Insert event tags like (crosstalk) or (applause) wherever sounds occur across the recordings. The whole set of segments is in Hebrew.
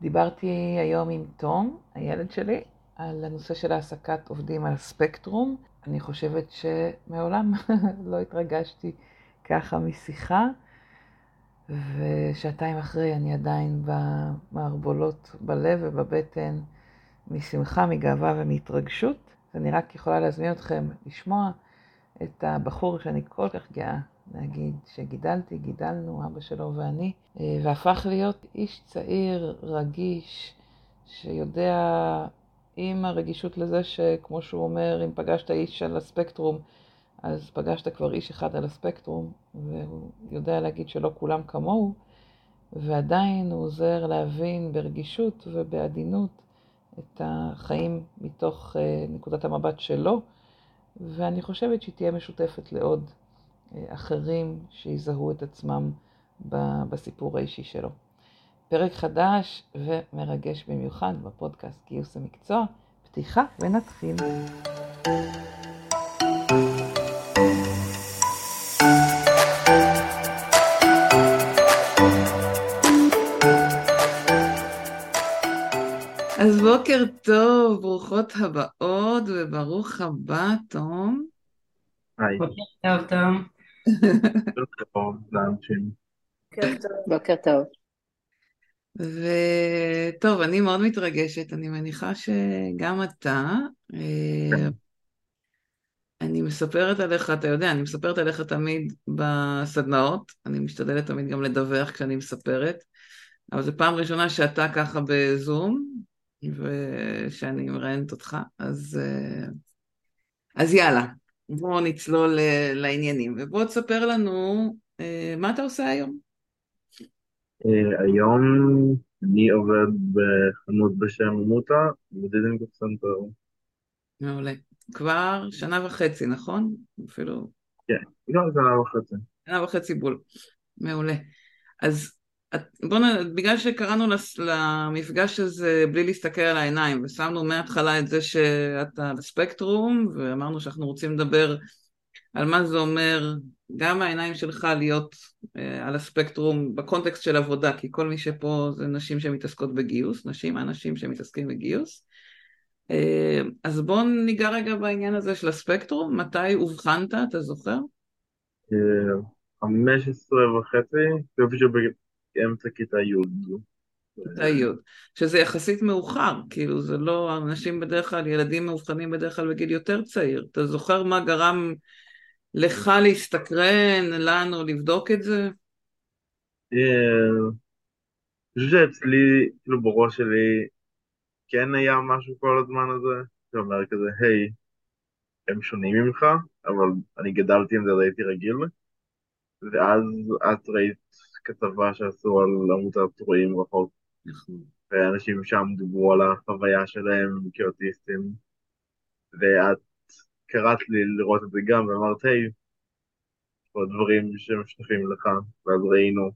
דיברתי היום עם תום, הילד שלי, על הנושא של העסקת עובדים על הספקטרום. אני חושבת שמעולם (laughs) לא התרגשתי ככה משיחה, ושעתיים אחרי אני עדיין במערבולות בלב ובבטן משמחה, מגאווה ומהתרגשות. אני רק יכולה להזמין אתכם לשמוע את הבחור שאני כל כך גאה להגיד שגידלתי, גידלנו, אבא שלו ואני, והפך להיות איש צעיר, רגיש, שיודע עם הרגישות לזה שכמו שהוא אומר, אם פגשת איש על הספקטרום, אז פגשת כבר איש אחד על הספקטרום, והוא יודע להגיד שלא כולם כמוהו, ועדיין הוא עוזר להבין ברגישות ובעדינות את החיים מתוך אה, נקודת המבט שלו, ואני חושבת שהיא תהיה משותפת לעוד אה, אחרים שיזהו את עצמם בסיפור האישי שלו. פרק חדש ומרגש במיוחד בפודקאסט גיוס המקצוע. פתיחה ונתחיל. אז בוקר טוב, ברוכות הבאות וברוך הבא, תום. היי. בוקר טוב, תום. בוקר טוב לאנשים. בוקר טוב. וטוב, אני מאוד מתרגשת, אני מניחה שגם אתה. אה, אני מספרת עליך, אתה יודע, אני מספרת עליך תמיד בסדנאות, אני משתדלת תמיד גם לדווח כשאני מספרת, אבל זו פעם ראשונה שאתה ככה בזום, ושאני מראיינת אותך, אז, אה, אז יאללה, בואו נצלול אה, לעניינים, ובוא תספר לנו מה אתה עושה היום. אה, היום אני עובד בחנות בשם מוטה, בדיזינגוף סנטר. מעולה. כבר שנה וחצי, נכון? אפילו... כן, גם שנה וחצי. שנה וחצי בול. מעולה. אז בוא נ... בגלל שקראנו למפגש הזה בלי להסתכל על העיניים, ושמנו מההתחלה את זה שאתה על הספקטרום, ואמרנו שאנחנו רוצים לדבר על מה זה אומר גם העיניים שלך להיות אה, על הספקטרום בקונטקסט של עבודה, כי כל מי שפה זה נשים שמתעסקות בגיוס, נשים, אנשים שמתעסקים בגיוס. אה, אז בואו ניגע רגע בעניין הזה של הספקטרום, מתי אובחנת, אתה זוכר? 15 אה, וחצי, פשוט באמצע כיתה י'. כיתה י', שזה יחסית מאוחר, כאילו זה לא, אנשים בדרך כלל, ילדים מאובחנים בדרך כלל בגיל יותר צעיר. אתה זוכר מה גרם לך להסתקרן, לנו לבדוק את זה? אה, אני חושב שאצלי, כאילו בראש שלי, כן היה משהו כל הזמן הזה, שאומר כזה, היי, הם שונים ממך, אבל אני גדלתי עם זה, אז הייתי רגיל. ואז את ראית כתבה שעשו על עמותת רואים רחוק, נכון. ואנשים שם דיברו על החוויה שלהם כאוטיסטים, ואת קראת לי לראות את זה גם, ואמרת, היי, או דברים שמשותפים לך, ואז ראינו,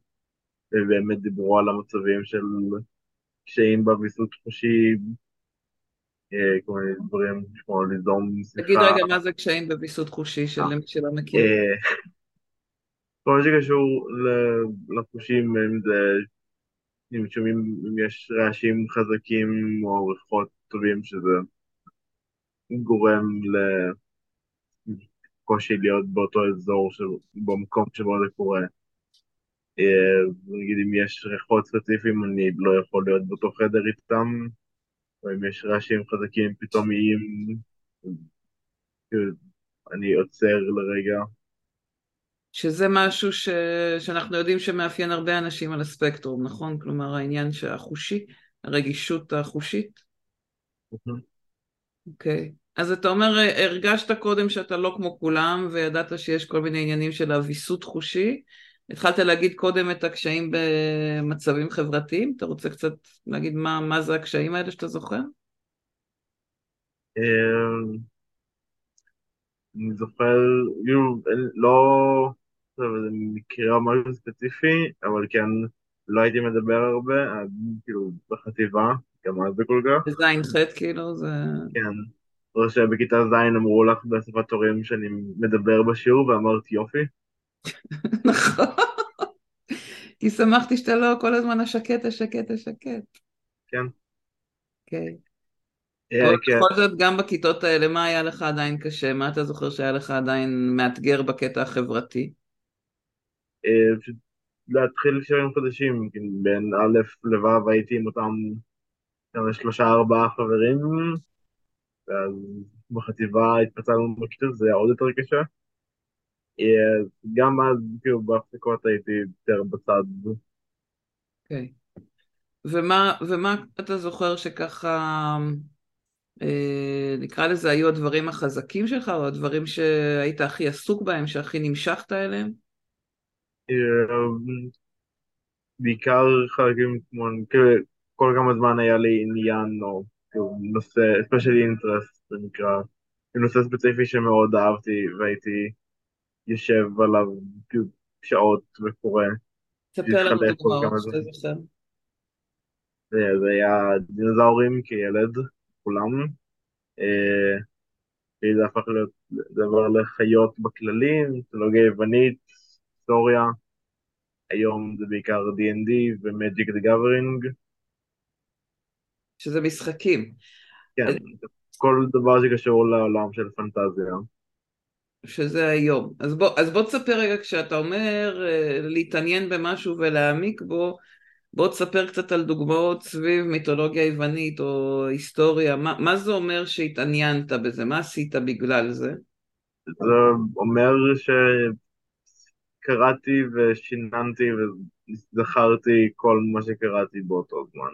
ובאמת דיברו על המצבים של קשיים בוויסות חושי, אה, כל מיני דברים כמו ליזום שיחה. תגיד רגע מה זה קשיים בוויסות חושי של למי שלא מכיר. אה, כל מה שקשור לחושים, אם זה, אם שומעים, אם יש רעשים חזקים או ריחות טובים שזה גורם ל... קושי להיות באותו אזור, של, במקום שבו זה קורה. אה, נגיד אם יש ריחות ספציפיים אני לא יכול להיות באותו חדר איתם, או אם יש רעשים חזקים פתאומיים, אני עוצר לרגע. שזה משהו ש... שאנחנו יודעים שמאפיין הרבה אנשים על הספקטרום, נכון? כלומר העניין החושי, הרגישות החושית? אוקיי. Okay. אז אתה אומר, הרגשת קודם שאתה לא כמו כולם, וידעת שיש כל מיני עניינים של אביסות חושי. התחלת להגיד קודם את הקשיים במצבים חברתיים, אתה רוצה קצת להגיד מה, מה זה הקשיים האלה שאתה זוכר? אמ, אני זוכר, לא, זה מקרה או משהו ספציפי, אבל כן, לא הייתי מדבר הרבה, כאילו, בחטיבה, גם אז זה כל כך. בזין ח' כאילו, זה... כן. או שבכיתה ז' אמרו לך באספת הורים שאני מדבר בשיעור ואמרת יופי. (laughs) נכון. כי שמחתי שאתה לא כל הזמן השקט, השקט, השקט. כן. אוקיי. אה, כן. בכל זאת, גם בכיתות האלה, מה היה לך עדיין קשה? מה אתה זוכר שהיה לך עדיין מאתגר בקטע החברתי? אה, פשוט להתחיל קשרים חדשים, כאילו, בין א' לו' הייתי עם אותם שלושה ארבעה חברים, ואז בחטיבה התפצלנו בכיתות, זה היה עוד יותר קשה. אה, גם אז, כאילו, בהפסקות הייתי יותר בצד. אוקיי. ומה, ומה אתה זוכר שככה, אה, נקרא לזה, היו הדברים החזקים שלך, או הדברים שהיית הכי עסוק בהם, שהכי נמשכת אליהם? אה, בעיקר חלקים כאילו, כל כמה זמן היה לי עניין או כאילו, נושא, especially interest זה נקרא, נושא ספציפי שמאוד אהבתי והייתי יושב עליו כאילו, שעות וקורא, ספר לנו דוגמאות שאתה. זוכר. זה היה דינוזאורים כילד, כולם. אה, זה הפך להיות דבר לחיות בכללי, מיתולוגיה יוונית, היסטוריה. היום זה בעיקר D&D ו-Magic the Gathering. שזה משחקים. כן, כל דבר שקשור לעולם של פנטזיה. שזה היום. אז בוא, אז בוא תספר רגע, כשאתה אומר אה, להתעניין במשהו ולהעמיק בו, בוא תספר קצת על דוגמאות סביב מיתולוגיה יוונית או היסטוריה. מה, מה זה אומר שהתעניינת בזה? מה עשית בגלל זה? זה אומר שקראתי ושיננתי וזכרתי כל מה שקראתי באותו זמן.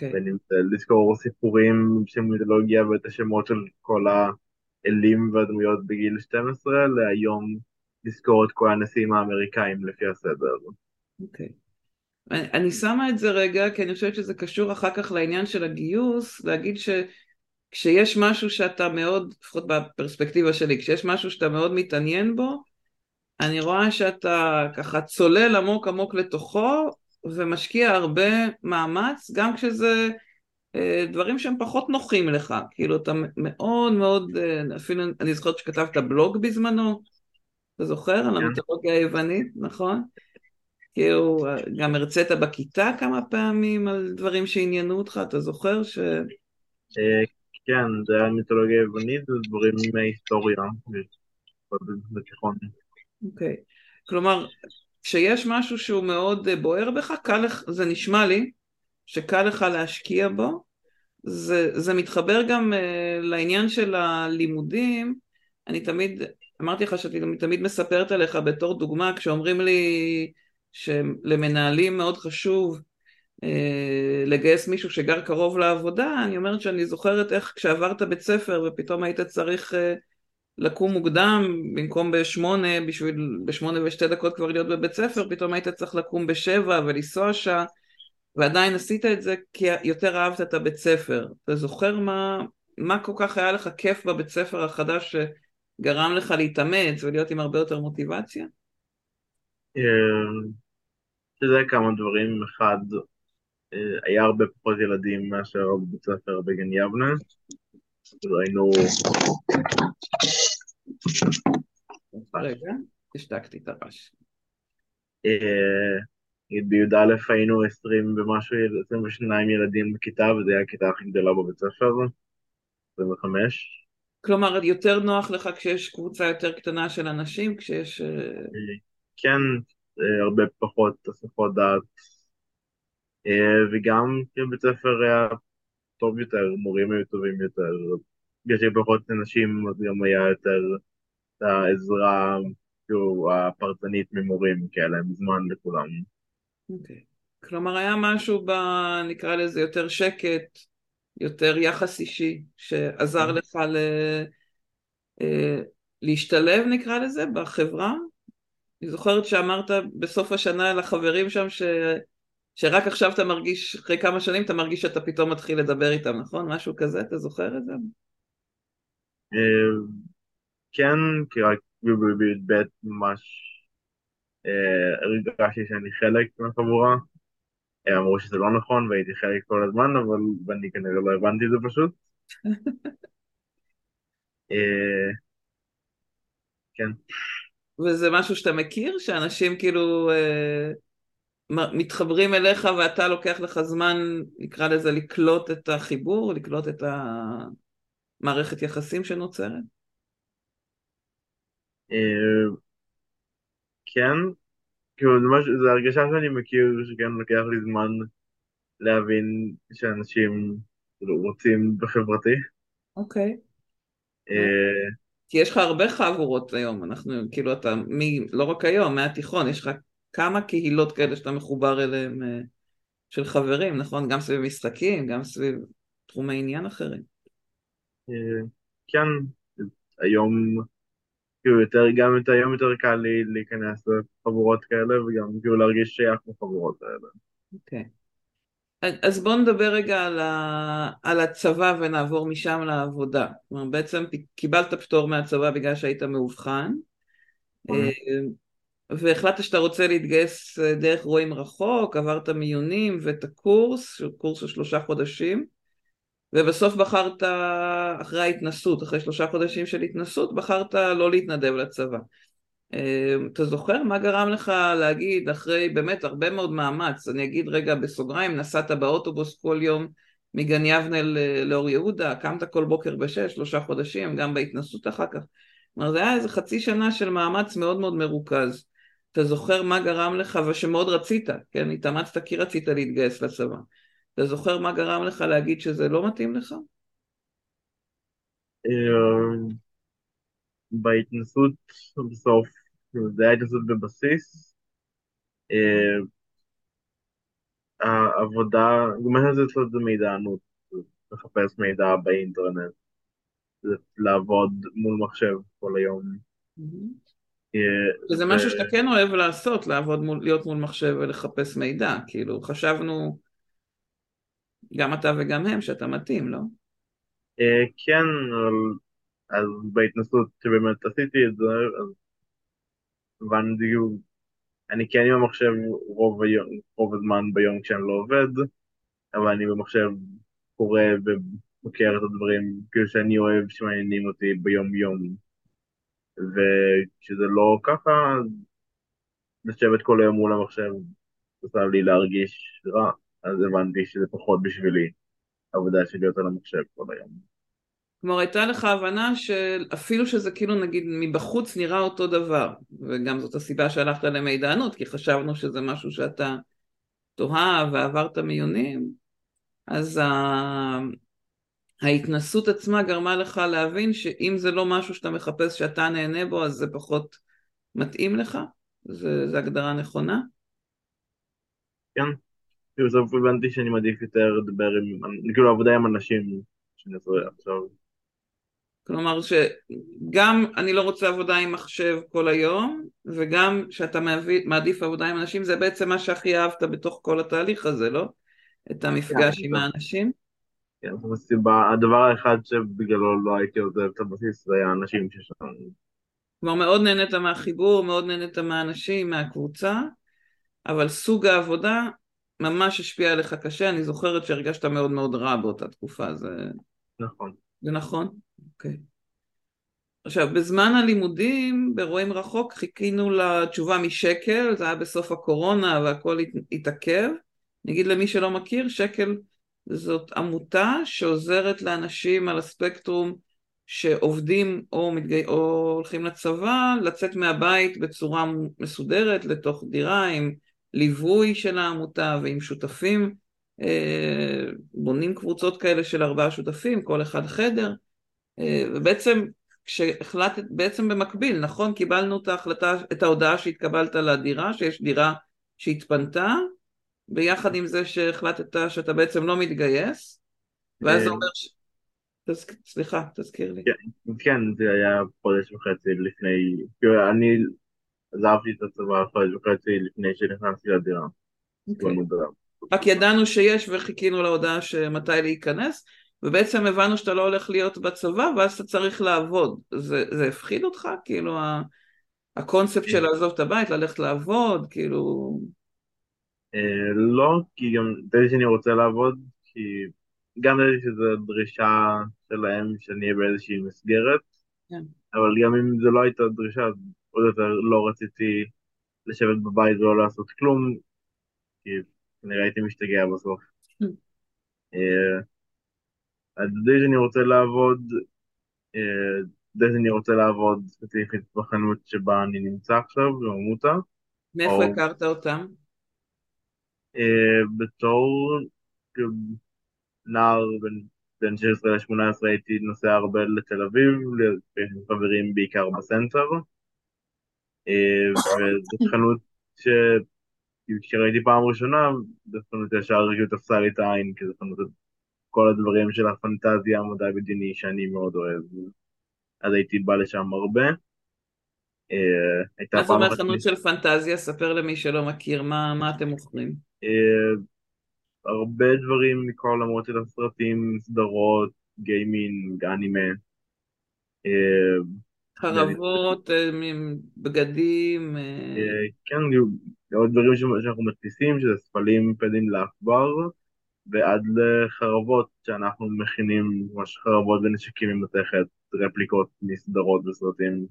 בין אם זה לזכור סיפורים של מיתולוגיה ואת השמות של כל האלים והדמויות בגיל 12, להיום לזכור את כל הנשיאים האמריקאים לפי הסדר. אוקיי. אני, אני שמה את זה רגע, כי אני חושבת שזה קשור אחר כך לעניין של הגיוס, להגיד שכשיש משהו שאתה מאוד, לפחות בפרספקטיבה שלי, כשיש משהו שאתה מאוד מתעניין בו, אני רואה שאתה ככה צולל עמוק עמוק לתוכו, ומשקיע הרבה מאמץ, גם כשזה אה, דברים שהם פחות נוחים לך, כאילו אתה מאוד מאוד, אה, אפילו אני זוכרת שכתבת בלוג בזמנו, אתה זוכר? על כן. המיתולוגיה היוונית, נכון? כאילו, גם הרצית בכיתה כמה פעמים על דברים שעניינו אותך, אתה זוכר ש... אה, כן, זה היה מיתולוגיה יוונית, זה דברים מההיסטוריה, בתיכון. אוקיי. כלומר, כשיש משהו שהוא מאוד אה, בוער בך, קל לך, זה נשמע לי, שקל לך להשקיע בו, זה, זה מתחבר גם uh, לעניין של הלימודים, אני תמיד, אמרתי לך שאני תמיד מספרת עליך בתור דוגמה, כשאומרים לי שלמנהלים מאוד חשוב uh, לגייס מישהו שגר קרוב לעבודה, אני אומרת שאני זוכרת איך כשעברת בית ספר ופתאום היית צריך uh, לקום מוקדם במקום בשמונה, בשביל בשמונה ושתי דקות כבר להיות בבית ספר, פתאום היית צריך לקום בשבע ולנסוע שעה, ועדיין עשית את זה כי יותר אהבת את הבית ספר. אתה זוכר מה, מה כל כך היה לך כיף בבית ספר החדש שגרם לך להתאמץ ולהיות עם הרבה יותר מוטיבציה? שזה כמה דברים, אחד, היה הרבה פחות ילדים מאשר בבית ספר בגן יבנה, היינו רגע, השתקתי את הרעש. נגיד בי"א היינו 20 ומשהו, 22 ילדים בכיתה, וזו הייתה הכיתה הכי גדולה בבית ספר, 25. כלומר, יותר נוח לך כשיש קבוצה יותר קטנה של אנשים, כשיש... כן, הרבה פחות הסחות דעת. וגם בית ספר היה טוב יותר, מורים היו טובים יותר, בגלל שפחות אנשים, אז גם היה יותר את העזרה כאילו, הפרטנית ממורים, כי היה להם זמן לכולם. אוקיי. Okay. כלומר, היה משהו ב... נקרא לזה יותר שקט, יותר יחס אישי, שעזר mm-hmm. לך ל... אה, להשתלב, נקרא לזה, בחברה. אני זוכרת שאמרת בסוף השנה לחברים שם ש... שרק עכשיו אתה מרגיש, אחרי כמה שנים אתה מרגיש שאתה פתאום מתחיל לדבר איתם, נכון? משהו כזה, אתה זוכר את זה? אה, כן, כי רק בי"ב ממש אה, הרגשתי שאני חלק מהחבורה. אמרו שזה לא נכון והייתי חלק כל הזמן, אבל אני כנראה לא הבנתי את זה פשוט. (laughs) אה, כן. וזה משהו שאתה מכיר? שאנשים כאילו... מתחברים אליך ואתה לוקח לך זמן, נקרא לזה, לקלוט את החיבור, לקלוט את המערכת יחסים שנוצרת? אה, כן, כאילו זה הרגשה שאני מכיר שכן לוקח לי זמן להבין שאנשים כאילו, רוצים בחברתי. אוקיי. אה, כי יש לך הרבה חבורות היום, אנחנו כאילו אתה, מ, לא רק היום, מהתיכון, יש לך כמה קהילות כאלה שאתה מחובר אליהן אה, של חברים, נכון? גם סביב משחקים, גם סביב תחומי עניין אחרים. אה, כן, היום, כאילו יותר, גם את היום יותר קל לי להיכנס לחבורות כאלה וגם כאילו להרגיש שייך בחבורות האלה. אוקיי. Okay. אז בואו נדבר רגע על, ה, על הצבא ונעבור משם לעבודה. כלומר, בעצם קיבלת פטור מהצבא בגלל שהיית מאובחן. אה, והחלטת שאתה רוצה להתגייס אה, דרך רואים רחוק, עברת מיונים ואת הקורס, קורס של שלושה חודשים, ובסוף בחרת, אחרי ההתנסות, אחרי שלושה חודשים של התנסות, בחרת לא להתנדב לצבא. אמ, אתה זוכר מה גרם לך להגיד אחרי באמת הרבה מאוד מאמץ, אני אגיד רגע בסוגריים, נסעת באוטובוס כל יום מגן יבנה לאור יהודה, קמת כל בוקר בשש, שלושה חודשים, גם בהתנסות אחר כך. כלומר זה היה איזה חצי שנה של מאמץ מאוד מאוד מרוכז. אתה זוכר מה גרם לך ושמאוד רצית, כן, התאמצת כי רצית להתגייס לצבא. אתה זוכר מה גרם לך להגיד שזה לא מתאים לך? אמ, בהתנסות בסוף זה היה התנסות בבסיס. אה, העבודה, מה שזה לעשות זה מידענות, לחפש מידע באינטרנט, לעבוד מול מחשב כל היום. אה, זה משהו שאתה כן אוהב לעשות, לעבוד מול, להיות מול מחשב ולחפש מידע, כאילו חשבנו, גם אתה וגם הם, שאתה מתאים, לא? אה, כן, אז בהתנסות שבאמת עשיתי את זה, אז הבנתי, אני כן עם המחשב רוב, היום, רוב הזמן ביום כשאני לא עובד, אבל אני במחשב קורא ובוקר את הדברים כאילו שאני אוהב שמעניינים אותי ביום יום. וכשזה לא ככה, לשבת כל היום מול המחשב עושה לי להרגיש רע, אז הבנתי שזה פחות בשבילי, העבודה שלי להיות על המחשב כל היום. כלומר הייתה לך הבנה שאפילו שזה כאילו נגיד מבחוץ נראה אותו דבר וגם זאת הסיבה שהלכת למידענות כי חשבנו שזה משהו שאתה תאהב ועברת מיונים אז. ההתנסות עצמה גרמה לך להבין שאם זה לא משהו שאתה מחפש שאתה נהנה בו אז זה פחות מתאים לך? זו הגדרה נכונה? כן, בסוף הבנתי שאני מעדיף יותר לדבר עם, כאילו עבודה עם אנשים שאני עושה עכשיו כלומר שגם אני לא רוצה עבודה עם מחשב כל היום וגם שאתה מעדיף עבודה עם אנשים זה בעצם מה שהכי אהבת בתוך כל התהליך הזה, לא? את המפגש עם האנשים? כן, זאת הסיבה, הדבר האחד שבגללו לא הייתי עוזב את הבסיס זה היה האנשים ששם. כלומר מאוד נהנית מהחיבור, מאוד נהנית מהאנשים, מהקבוצה, אבל סוג העבודה ממש השפיע עליך קשה, אני זוכרת שהרגשת מאוד מאוד רע באותה תקופה, זה... נכון. זה נכון? אוקיי. עכשיו, בזמן הלימודים, ברואים רחוק, חיכינו לתשובה משקל, זה היה בסוף הקורונה והכל התעכב. נגיד למי שלא מכיר, שקל זאת עמותה שעוזרת לאנשים על הספקטרום שעובדים או, מתגי... או הולכים לצבא, לצאת מהבית בצורה מסודרת לתוך דירה עם ליווי של העמותה ועם שותפים אה, בונים קבוצות כאלה של ארבעה שותפים, כל אחד חדר, אה, ובעצם כשהחלטת, בעצם במקביל, נכון? קיבלנו את ההחלטה, את ההודעה שהתקבלת לדירה, שיש דירה שהתפנתה, ביחד עם זה שהחלטת שאתה בעצם לא מתגייס, ואז זה אה, אומר ש... סליחה, תזכיר לי. כן, כן, זה היה חודש וחצי לפני, כאילו אני עזבתי את הצבא חודש וחצי לפני שנכנסתי לדירה. Okay. אוקיי. רק ידענו שיש וחיכינו להודעה שמתי להיכנס, ובעצם הבנו שאתה לא הולך להיות בצבא ואז אתה צריך לעבוד. זה, זה הפחיד אותך? כאילו הקונספט של לעזוב את הבית, ללכת לעבוד, כאילו... אה, לא, כי גם ידעתי שאני רוצה לעבוד, כי גם ידעתי שזו דרישה שלהם שאני אהיה באיזושהי מסגרת, כן. אבל גם אם זו לא הייתה דרישה, עוד יותר לא רציתי לשבת בבית ולא לעשות כלום, כי כנראה הייתי משתגע בסוף. אה, הדדי שאני רוצה לעבוד, די שאני רוצה לעבוד ספציפית בחנות שבה אני נמצא עכשיו, בממותה. מאיפה הכרת אותם? בתור כאילו, נער בין 16 ל-18 הייתי נוסע הרבה לתל אביב, עם חברים בעיקר בסנטר. וזאת חנות ש... כשראיתי פעם ראשונה, זו חנות ישר כאילו תפסה לי את העין, כי זו חנות כל הדברים של הפנטזיה, המדע בדיוני שאני מאוד אוהב. אז הייתי בא לשם הרבה. מה זאת אומרת חנות של פנטזיה? ספר למי שלא מכיר, מה, מה אתם מוכרים? הרבה דברים מכל עולמות של הסרטים, סדרות, גיימינג, אנימה. חרבות, בגדים. כן, עוד דברים שאנחנו מדפיסים, שזה ספלים, פדים לעכבר, ועד לחרבות שאנחנו מכינים, ממש חרבות ונשקים ממתכת, רפליקות מסדרות וסרטים.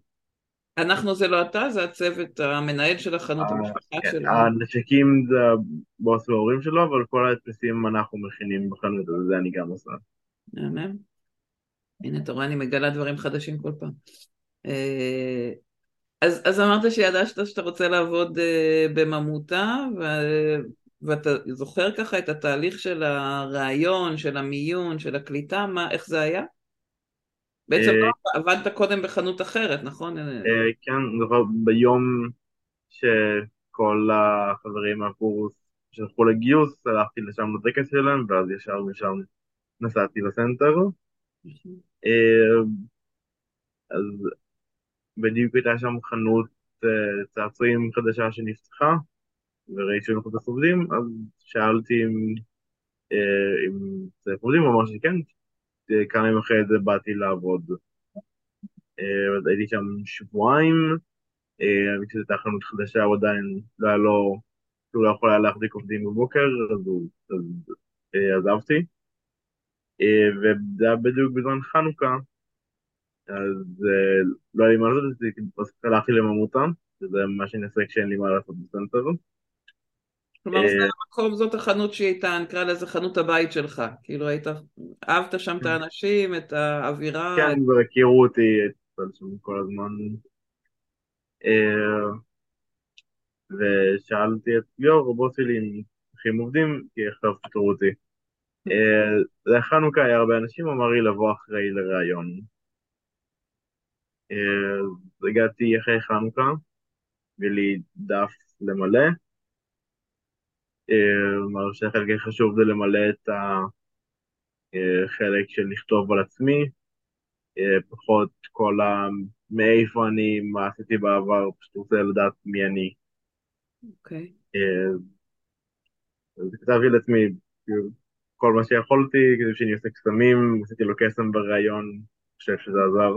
אנחנו זה לא אתה, זה הצוות המנהל של החנות המשפחה כן, שלו. הנשקים זה הבוס וההורים שלו, אבל כל ההדפסים אנחנו מכינים בחנות, אז זה אני גם עושה. מהמם. הנה, אתה רואה, אני מגלה דברים חדשים כל פעם. אז, אז אמרת שידעת שאתה רוצה לעבוד בממותה, ו, ואתה זוכר ככה את התהליך של הרעיון, של המיון, של הקליטה, מה, איך זה היה? בעצם לא עבדת קודם בחנות אחרת, נכון? כן, זוכר ביום שכל החברים מהקורס שלחו לגיוס, הלכתי לשם לטקס שלהם, ואז ישר משם נסעתי לסנטר. אז בדיוק הייתה שם חנות צעצועים חדשה שנפתחה, וראיתי שאנחנו עובדים, אז שאלתי אם צריך עובדים, הוא אמר שכן, כמה ימים אחרי זה באתי לעבוד. אז הייתי שם שבועיים, כשזו הייתה חנות חדשה הוא עדיין לא היה לו, הוא לא יכול היה להחזיק עובדים בבוקר, אז הוא עזבתי. וזה היה בדיוק בזמן חנוכה, אז לא היה לי מה לעשות, אז הלכתי לממותה, שזה מה שאני עושה כשאין לי מה לעשות בסנטר. כלומר זה המקום, זאת החנות שהיא הייתה, נקרא לזה חנות הבית שלך, כאילו היית, אהבת שם את האנשים, את האווירה. כן, והכירו אותי, הייתי שם כל הזמן. ושאלתי את ליאור, הבוס שלי, אם צריכים עובדים, כי עכשיו פיטרו אותי. לחנוכה היה הרבה אנשים, אמר לי לבוא אחרי לראיון. אז הגעתי אחרי חנוכה, ולי דף למלא. כלומר שהחלק הכי חשוב זה למלא את החלק של לכתוב על עצמי, פחות כל ה... מאיפה אני, מה עשיתי בעבר, פשוט רוצה לדעת מי אני. אוקיי. אז כתבתי לעצמי כל מה שיכולתי, כדי שאני עושה קסמים, עשיתי לו קסם בריאיון, חושב שזה עזר.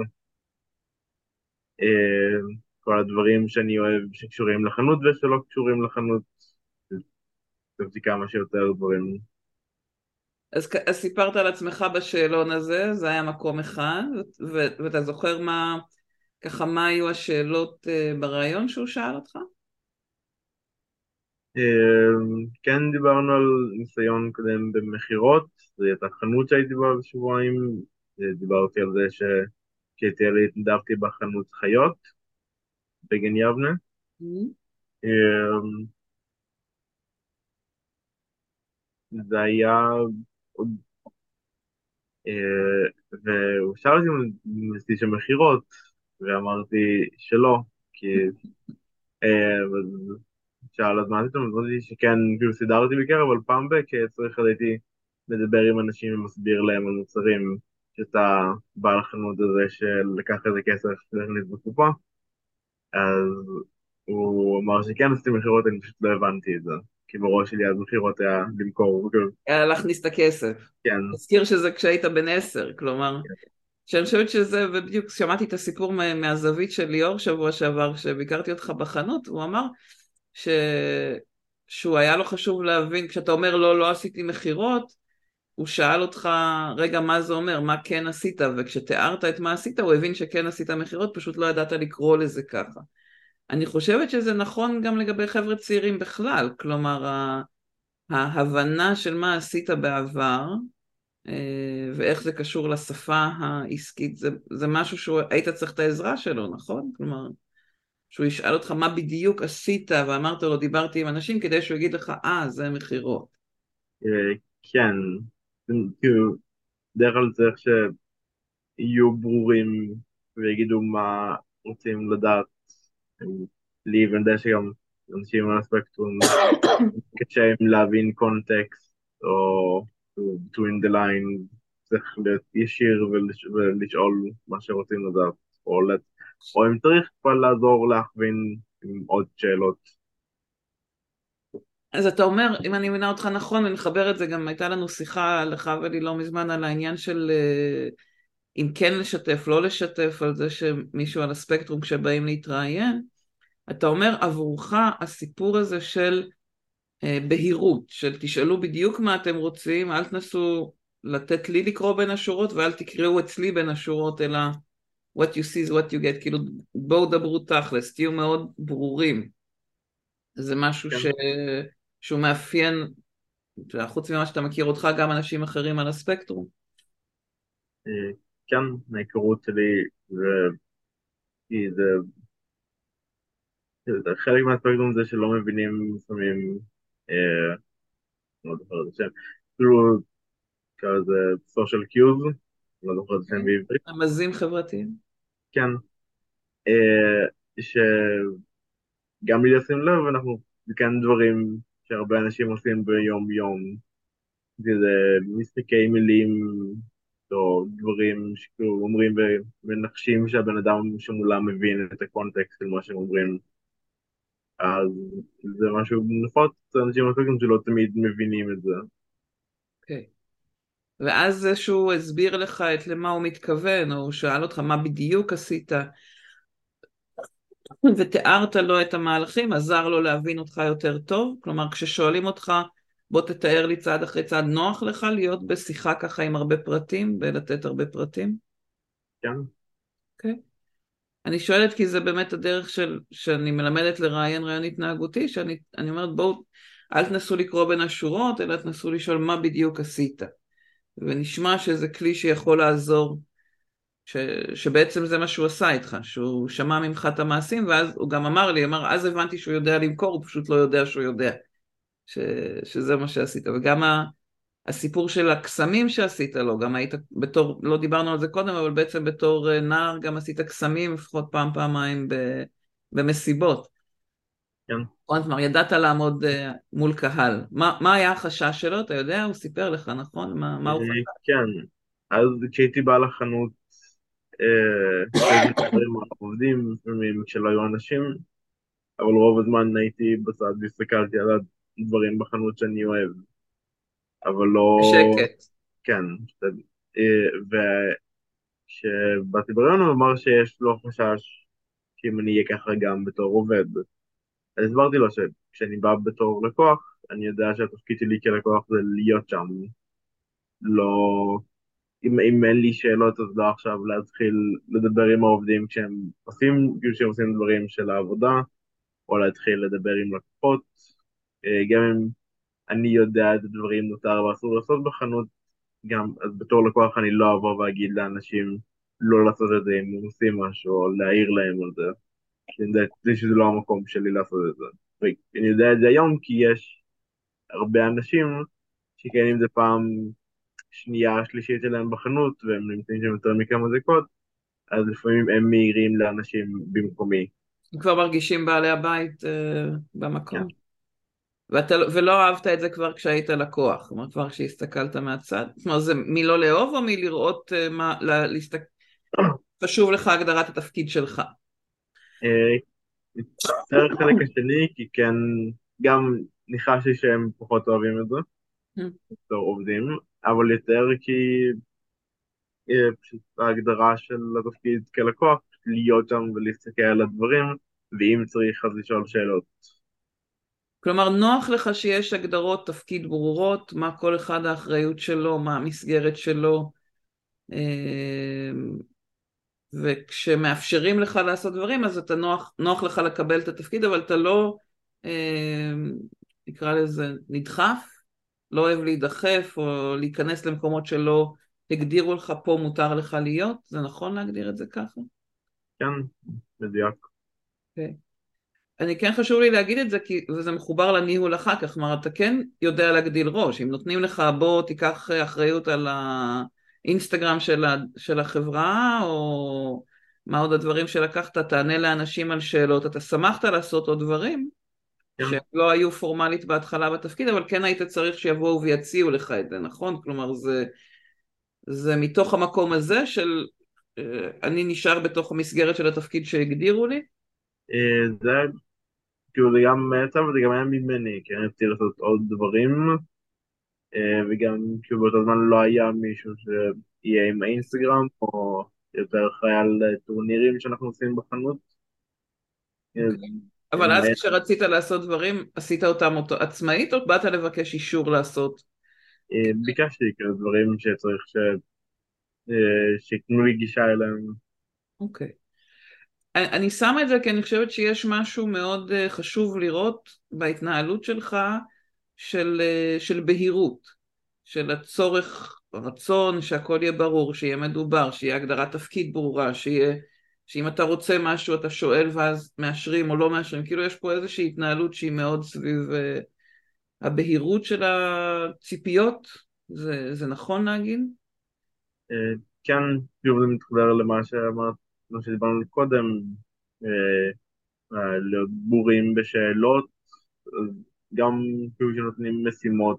כל הדברים שאני אוהב שקשורים לחנות ושלא קשורים לחנות, כתבתי כמה שיותר דברים. אז, אז סיפרת על עצמך בשאלון הזה, זה היה מקום אחד, ו- ואתה זוכר מה, ככה מה היו השאלות uh, בריאיון שהוא שאל אותך? Uh, כן דיברנו על ניסיון קודם במכירות, זו הייתה חנות שהייתי בה בשבועיים, דיברתי על זה שכשהייתי ילד התנדבתי בחנות חיות בגן יבנה. Mm-hmm. Uh, זה היה. והוא שאל אותי אם עשיתי שם מכירות, ואמרתי שלא, כי... שאל אז מה עשיתם? אמרתי שכן, כאילו סידרתי בעיקר, אבל פעם בכצריך הייתי מדבר עם אנשים ומסביר להם על מוצרים, שאתה בא לחנות הזה שלקח איזה כסף להכניס בקופה, אז הוא אמר שכן עשיתי מכירות, אני פשוט לא הבנתי את זה. כי בראש שלי אז מכירות היה למכור. היה להכניס את הכסף. כן. תזכיר שזה כשהיית בן עשר, כלומר, שאני חושבת שזה, ובדיוק שמעתי את הסיפור מהזווית של ליאור שבוע שעבר, כשביקרתי אותך בחנות, הוא אמר ש... שהוא היה לו חשוב להבין, כשאתה אומר לא, לא עשיתי מכירות, הוא שאל אותך, רגע, מה זה אומר, מה כן עשית, וכשתיארת את מה עשית, הוא הבין שכן עשית מכירות, פשוט לא ידעת לקרוא לזה ככה. אני חושבת שזה נכון גם לגבי חבר'ה צעירים בכלל, כלומר ההבנה של מה עשית בעבר אה, ואיך זה קשור לשפה העסקית, זה, זה משהו שהיית צריך את העזרה שלו, נכון? כלומר, שהוא ישאל אותך מה בדיוק עשית ואמרת לו דיברתי עם אנשים כדי שהוא יגיד לך אה זה מכירות. אה, כן, כאילו דרך כלל צריך שיהיו ברורים ויגידו מה רוצים לדעת. יודע שגם אנשים על הספקטרום קשה עם להבין קונטקסט או between the line צריך להיות ישיר ולשאול מה שרוצים לדעת או, לת... או אם צריך כבר לעזור להכווין עם עוד שאלות. אז אתה אומר, אם אני מבינה אותך נכון, ונחבר את זה, גם הייתה לנו שיחה לך ולי לא מזמן על העניין של אה, אם כן לשתף, לא לשתף, על זה שמישהו על הספקטרום כשבאים להתראיין, אתה אומר עבורך הסיפור הזה של אה, בהירות, של תשאלו בדיוק מה אתם רוצים, אל תנסו לתת לי לקרוא בין השורות ואל תקראו אצלי בין השורות, אלא what you see is what you get, כאילו בואו דברו תכלס, תהיו מאוד ברורים. זה משהו כן. ש... שהוא מאפיין, חוץ ממה שאתה מכיר אותך, גם אנשים אחרים על הספקטרום. כן, מההיכרות שלי, זה חלק מהספקטרום זה שלא מבינים לפעמים, אה, לא זוכר את השם, כאילו כזה social cues, לא זוכר את השם אוקיי. בעברית. רמזים חברתיים. כן. אה, שגם לי לשים לב, אנחנו, כן דברים שהרבה אנשים עושים ביום יום. זה משחקי מילים, או דברים שכאילו אומרים ומנחשים שהבן אדם שמולם מבין את הקונטקסט של מה שהם אומרים. אז זה משהו נפוץ, אנשים אפילו שלא תמיד מבינים את זה. אוקיי. Okay. ואז זה שהוא הסביר לך את למה הוא מתכוון, או הוא שאל אותך מה בדיוק עשית, ותיארת לו את המהלכים, עזר לו להבין אותך יותר טוב? כלומר, כששואלים אותך, בוא תתאר לי צעד אחרי צעד, נוח לך להיות בשיחה ככה עם הרבה פרטים, ולתת הרבה פרטים? כן. אוקיי. Okay. אני שואלת כי זה באמת הדרך של, שאני מלמדת לראיין רעיון התנהגותי, שאני אומרת בואו, אל תנסו לקרוא בין השורות, אלא תנסו לשאול מה בדיוק עשית. ונשמע שזה כלי שיכול לעזור, ש, שבעצם זה מה שהוא עשה איתך, שהוא שמע ממך את המעשים, ואז הוא גם אמר לי, אמר, אז הבנתי שהוא יודע למכור, הוא פשוט לא יודע שהוא יודע, ש, שזה מה שעשית. וגם ה... הסיפור של הקסמים שעשית לו, גם היית בתור, לא דיברנו על זה קודם, אבל בעצם בתור אה, נער גם עשית קסמים לפחות פעם, פעמיים במסיבות. כן. כלומר, ידעת לעמוד uh, מול קהל. מה, מה היה החשש שלו? אתה יודע? הוא סיפר לך, נכון? מה, מה הוא חשש? כן. אז כשהייתי בא לחנות, העובדים, לפעמים כשלא היו אנשים, אבל רוב הזמן הייתי בצד והסתכלתי על הדברים בחנות שאני אוהב. אבל לא... שקט. כן, אה, וכשבאתי בריאיון הוא אמר שיש לו חשש שאם אני אהיה ככה גם בתור עובד. אז הסברתי לו שכשאני בא בתור לקוח, אני יודע שהתפקיד שלי כלקוח זה להיות שם. לא... אם, אם אין לי שאלות אז לא עכשיו להתחיל לדבר עם העובדים כשהם עושים, כאילו שהם עושים דברים של העבודה, או להתחיל לדבר עם לקוחות. אה, גם אם אני יודע איזה דברים מותר ואסור לעשות בחנות, גם אז בתור לקוח אני לא אבוא ואגיד לאנשים לא לעשות את זה אם הם עושים משהו, או להעיר להם על זה. אני יודע שזה לא המקום שלי לעשות את זה. ואני יודע את זה היום כי יש הרבה אנשים שכן אם זה פעם שנייה שלישית שלהם בחנות והם נמצאים שם יותר מכמה דקות, אז לפעמים הם מעירים לאנשים במקומי. הם כבר מרגישים בעלי הבית uh, במקום. כן. ואתה, ולא אהבת את זה כבר כשהיית לקוח, כלומר כבר כשהסתכלת מהצד, זאת אומרת זה מלא לאהוב או מלראות uh, מה, לה, להסתכל, חשוב לך הגדרת התפקיד שלך? יותר אה, חלק השני, כי כן, גם ניחשתי שהם פחות אוהבים את זה, בתור עובדים, אבל יותר כי אה, פשוט ההגדרה של התפקיד כלקוח, להיות שם ולהסתכל על הדברים, ואם צריך אז לשאול שאלות. כלומר, נוח לך שיש הגדרות תפקיד ברורות, מה כל אחד האחריות שלו, מה המסגרת שלו, אמ, וכשמאפשרים לך לעשות דברים, אז אתה נוח, נוח לך לקבל את התפקיד, אבל אתה לא, אמ, נקרא לזה, נדחף, לא אוהב להידחף או להיכנס למקומות שלא הגדירו לך פה מותר לך להיות? זה נכון להגדיר את זה ככה? כן, מדויק. Okay. אני כן חשוב לי להגיד את זה, כי וזה מחובר לניהול אחר כך, כלומר אתה כן יודע להגדיל ראש, אם נותנים לך בוא תיקח אחריות על האינסטגרם של, ה, של החברה, או מה עוד הדברים שלקחת, תענה לאנשים על שאלות, אתה שמחת לעשות עוד דברים, כן. שלא היו פורמלית בהתחלה בתפקיד, אבל כן היית צריך שיבואו ויציעו לך את זה, נכון? כלומר זה, זה מתוך המקום הזה של אה, אני נשאר בתוך המסגרת של התפקיד שהגדירו לי? אה, זה כאילו זה גם יצא וזה גם היה ממני, כי אני רציתי לעשות עוד דברים, אה, וגם כאילו באותו זמן לא היה מישהו שיהיה עם האינסטגרם, או יותר אחראי על טורנירים שאנחנו עושים בחנות. אוקיי. אבל אז כשרצית לעשות דברים, עשית אותם עצמאית, או באת לבקש אישור לעשות? אה, ביקשתי כאילו דברים שצריך שייתנו לי גישה אליהם. אוקיי. אני שמה את זה כי אני חושבת שיש משהו מאוד אה, חשוב לראות בהתנהלות שלך של, אה, של בהירות, של הצורך, רצון שהכל יהיה ברור, שיהיה מדובר, שיהיה הגדרת תפקיד ברורה, שיהיה, שאם אתה רוצה משהו אתה שואל ואז מאשרים או לא מאשרים, כאילו יש פה איזושהי התנהלות שהיא מאוד סביב uh, הבהירות של הציפיות, זה, זה נכון להגיד? כן, כאילו זה מתחבר למה שאמרת כמו שדיברנו קודם, אה, אה, להיות בורים בשאלות, גם כאילו שנותנים משימות,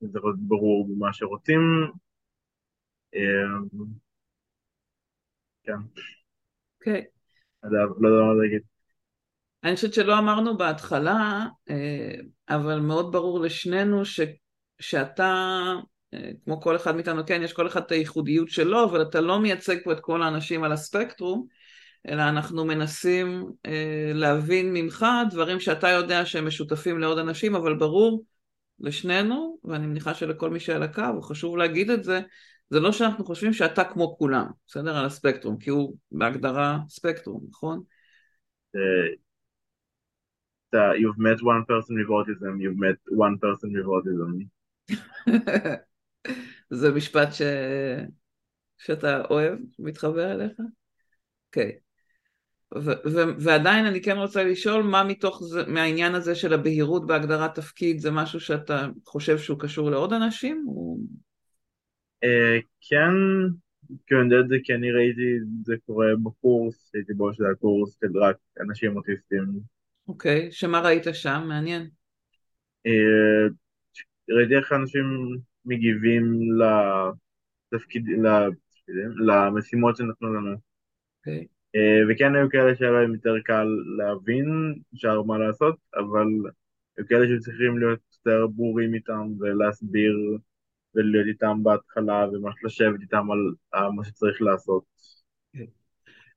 זה יכול להיות ברור במה שרוצים. אה, כן. אוקיי. לא יודע מה להגיד. אני חושבת שלא אמרנו בהתחלה, אבל מאוד ברור לשנינו ש, שאתה כמו כל אחד מאיתנו, כן, יש כל אחד את הייחודיות שלו, אבל אתה לא מייצג פה את כל האנשים על הספקטרום, אלא אנחנו מנסים אה, להבין ממך דברים שאתה יודע שהם משותפים לעוד אנשים, אבל ברור לשנינו, ואני מניחה שלכל מי שעל הקו, חשוב להגיד את זה, זה לא שאנחנו חושבים שאתה כמו כולם, בסדר? על הספקטרום, כי הוא בהגדרה ספקטרום, נכון? Uh, you've met one person with autism, you've met one person with autism. (laughs) זה משפט ש... שאתה אוהב, מתחבר אליך? אוקיי. Okay. ו- ו- ועדיין אני כן רוצה לשאול מה מתוך זה, מהעניין הזה של הבהירות בהגדרת תפקיד זה משהו שאתה חושב שהוא קשור לעוד אנשים? או... Uh, כן, את זה כי אני ראיתי את זה קורה בקורס, הייתי בו שזה הקורס של רק אנשים אוטיסטים. אוקיי, okay. שמה ראית שם? מעניין. Uh, ראיתי איך אנשים מגיבים לתפקיד, למשימות שנתנו לנו. Okay. אוקיי. אה, וכן היו כאלה שהיה להם יותר קל להבין שאר מה לעשות, אבל היו כאלה שצריכים להיות יותר ברורים איתם ולהסביר ולהיות איתם בהתחלה וממש לשבת איתם על מה שצריך לעשות. Okay.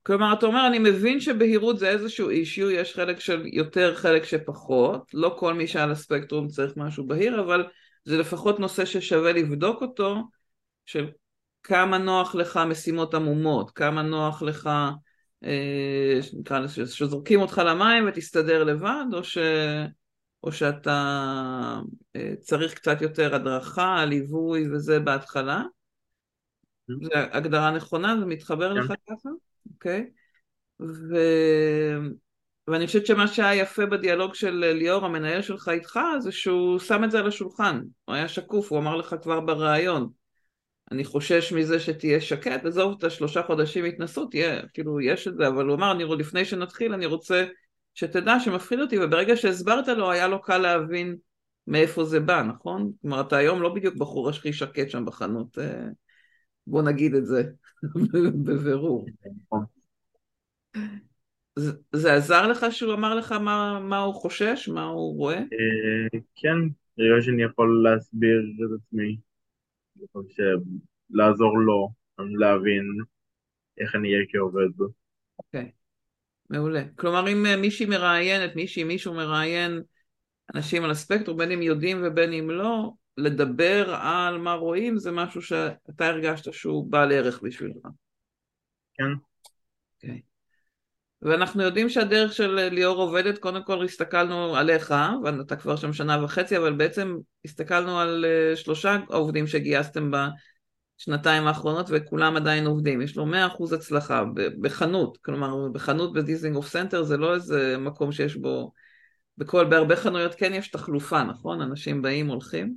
כלומר, אתה אומר, אני מבין שבהירות זה איזשהו אישיו, יש חלק של יותר, חלק שפחות, לא כל מי שעל הספקטרום צריך משהו בהיר, אבל זה לפחות נושא ששווה לבדוק אותו, של כמה נוח לך משימות עמומות, כמה נוח לך, אה, נקרא לזה, שזורקים אותך למים ותסתדר לבד, או, ש, או שאתה אה, צריך קצת יותר הדרכה, ליווי וזה בהתחלה. Mm-hmm. זו הגדרה נכונה, זה מתחבר לך כן. ככה? אוקיי. ו... ואני חושבת שמה שהיה יפה בדיאלוג של ליאור, המנהל שלך איתך, זה שהוא שם את זה על השולחן. הוא היה שקוף, הוא אמר לך כבר בריאיון. אני חושש מזה שתהיה שקט, עזוב את השלושה חודשים התנסות, תהיה, כאילו, יש את זה, אבל הוא אמר, אני, לפני שנתחיל, אני רוצה שתדע שמפחיד אותי, וברגע שהסברת לו, היה לו קל להבין מאיפה זה בא, נכון? כלומר, אתה היום לא בדיוק בחור הכי שקט שם בחנות, אה, בוא נגיד את זה (laughs) בבירור. זה עזר לך שהוא אמר לך מה, מה הוא חושש, מה הוא רואה? אה, כן, נראה שאני יכול להסביר את עצמי, לעזור לו להבין איך אני אהיה כעובד. אוקיי, מעולה. כלומר אם אה, מישהי מראיינת, מישהי, מישהו מראיין אנשים על הספקטרום, בין אם יודעים ובין אם לא, לדבר על מה רואים זה משהו שאתה הרגשת שהוא בעל ערך בשבילך. כן. אוקיי. ואנחנו יודעים שהדרך של ליאור עובדת, קודם כל הסתכלנו עליך, ואתה כבר שם שנה וחצי, אבל בעצם הסתכלנו על אה, שלושה עובדים שגייסתם בשנתיים האחרונות, וכולם עדיין עובדים. יש לו מאה אחוז הצלחה בחנות, כלומר בחנות בדיזינגוף סנטר זה לא איזה מקום שיש בו, בכל, בהרבה חנויות כן יש תחלופה, נכון? אנשים באים, הולכים?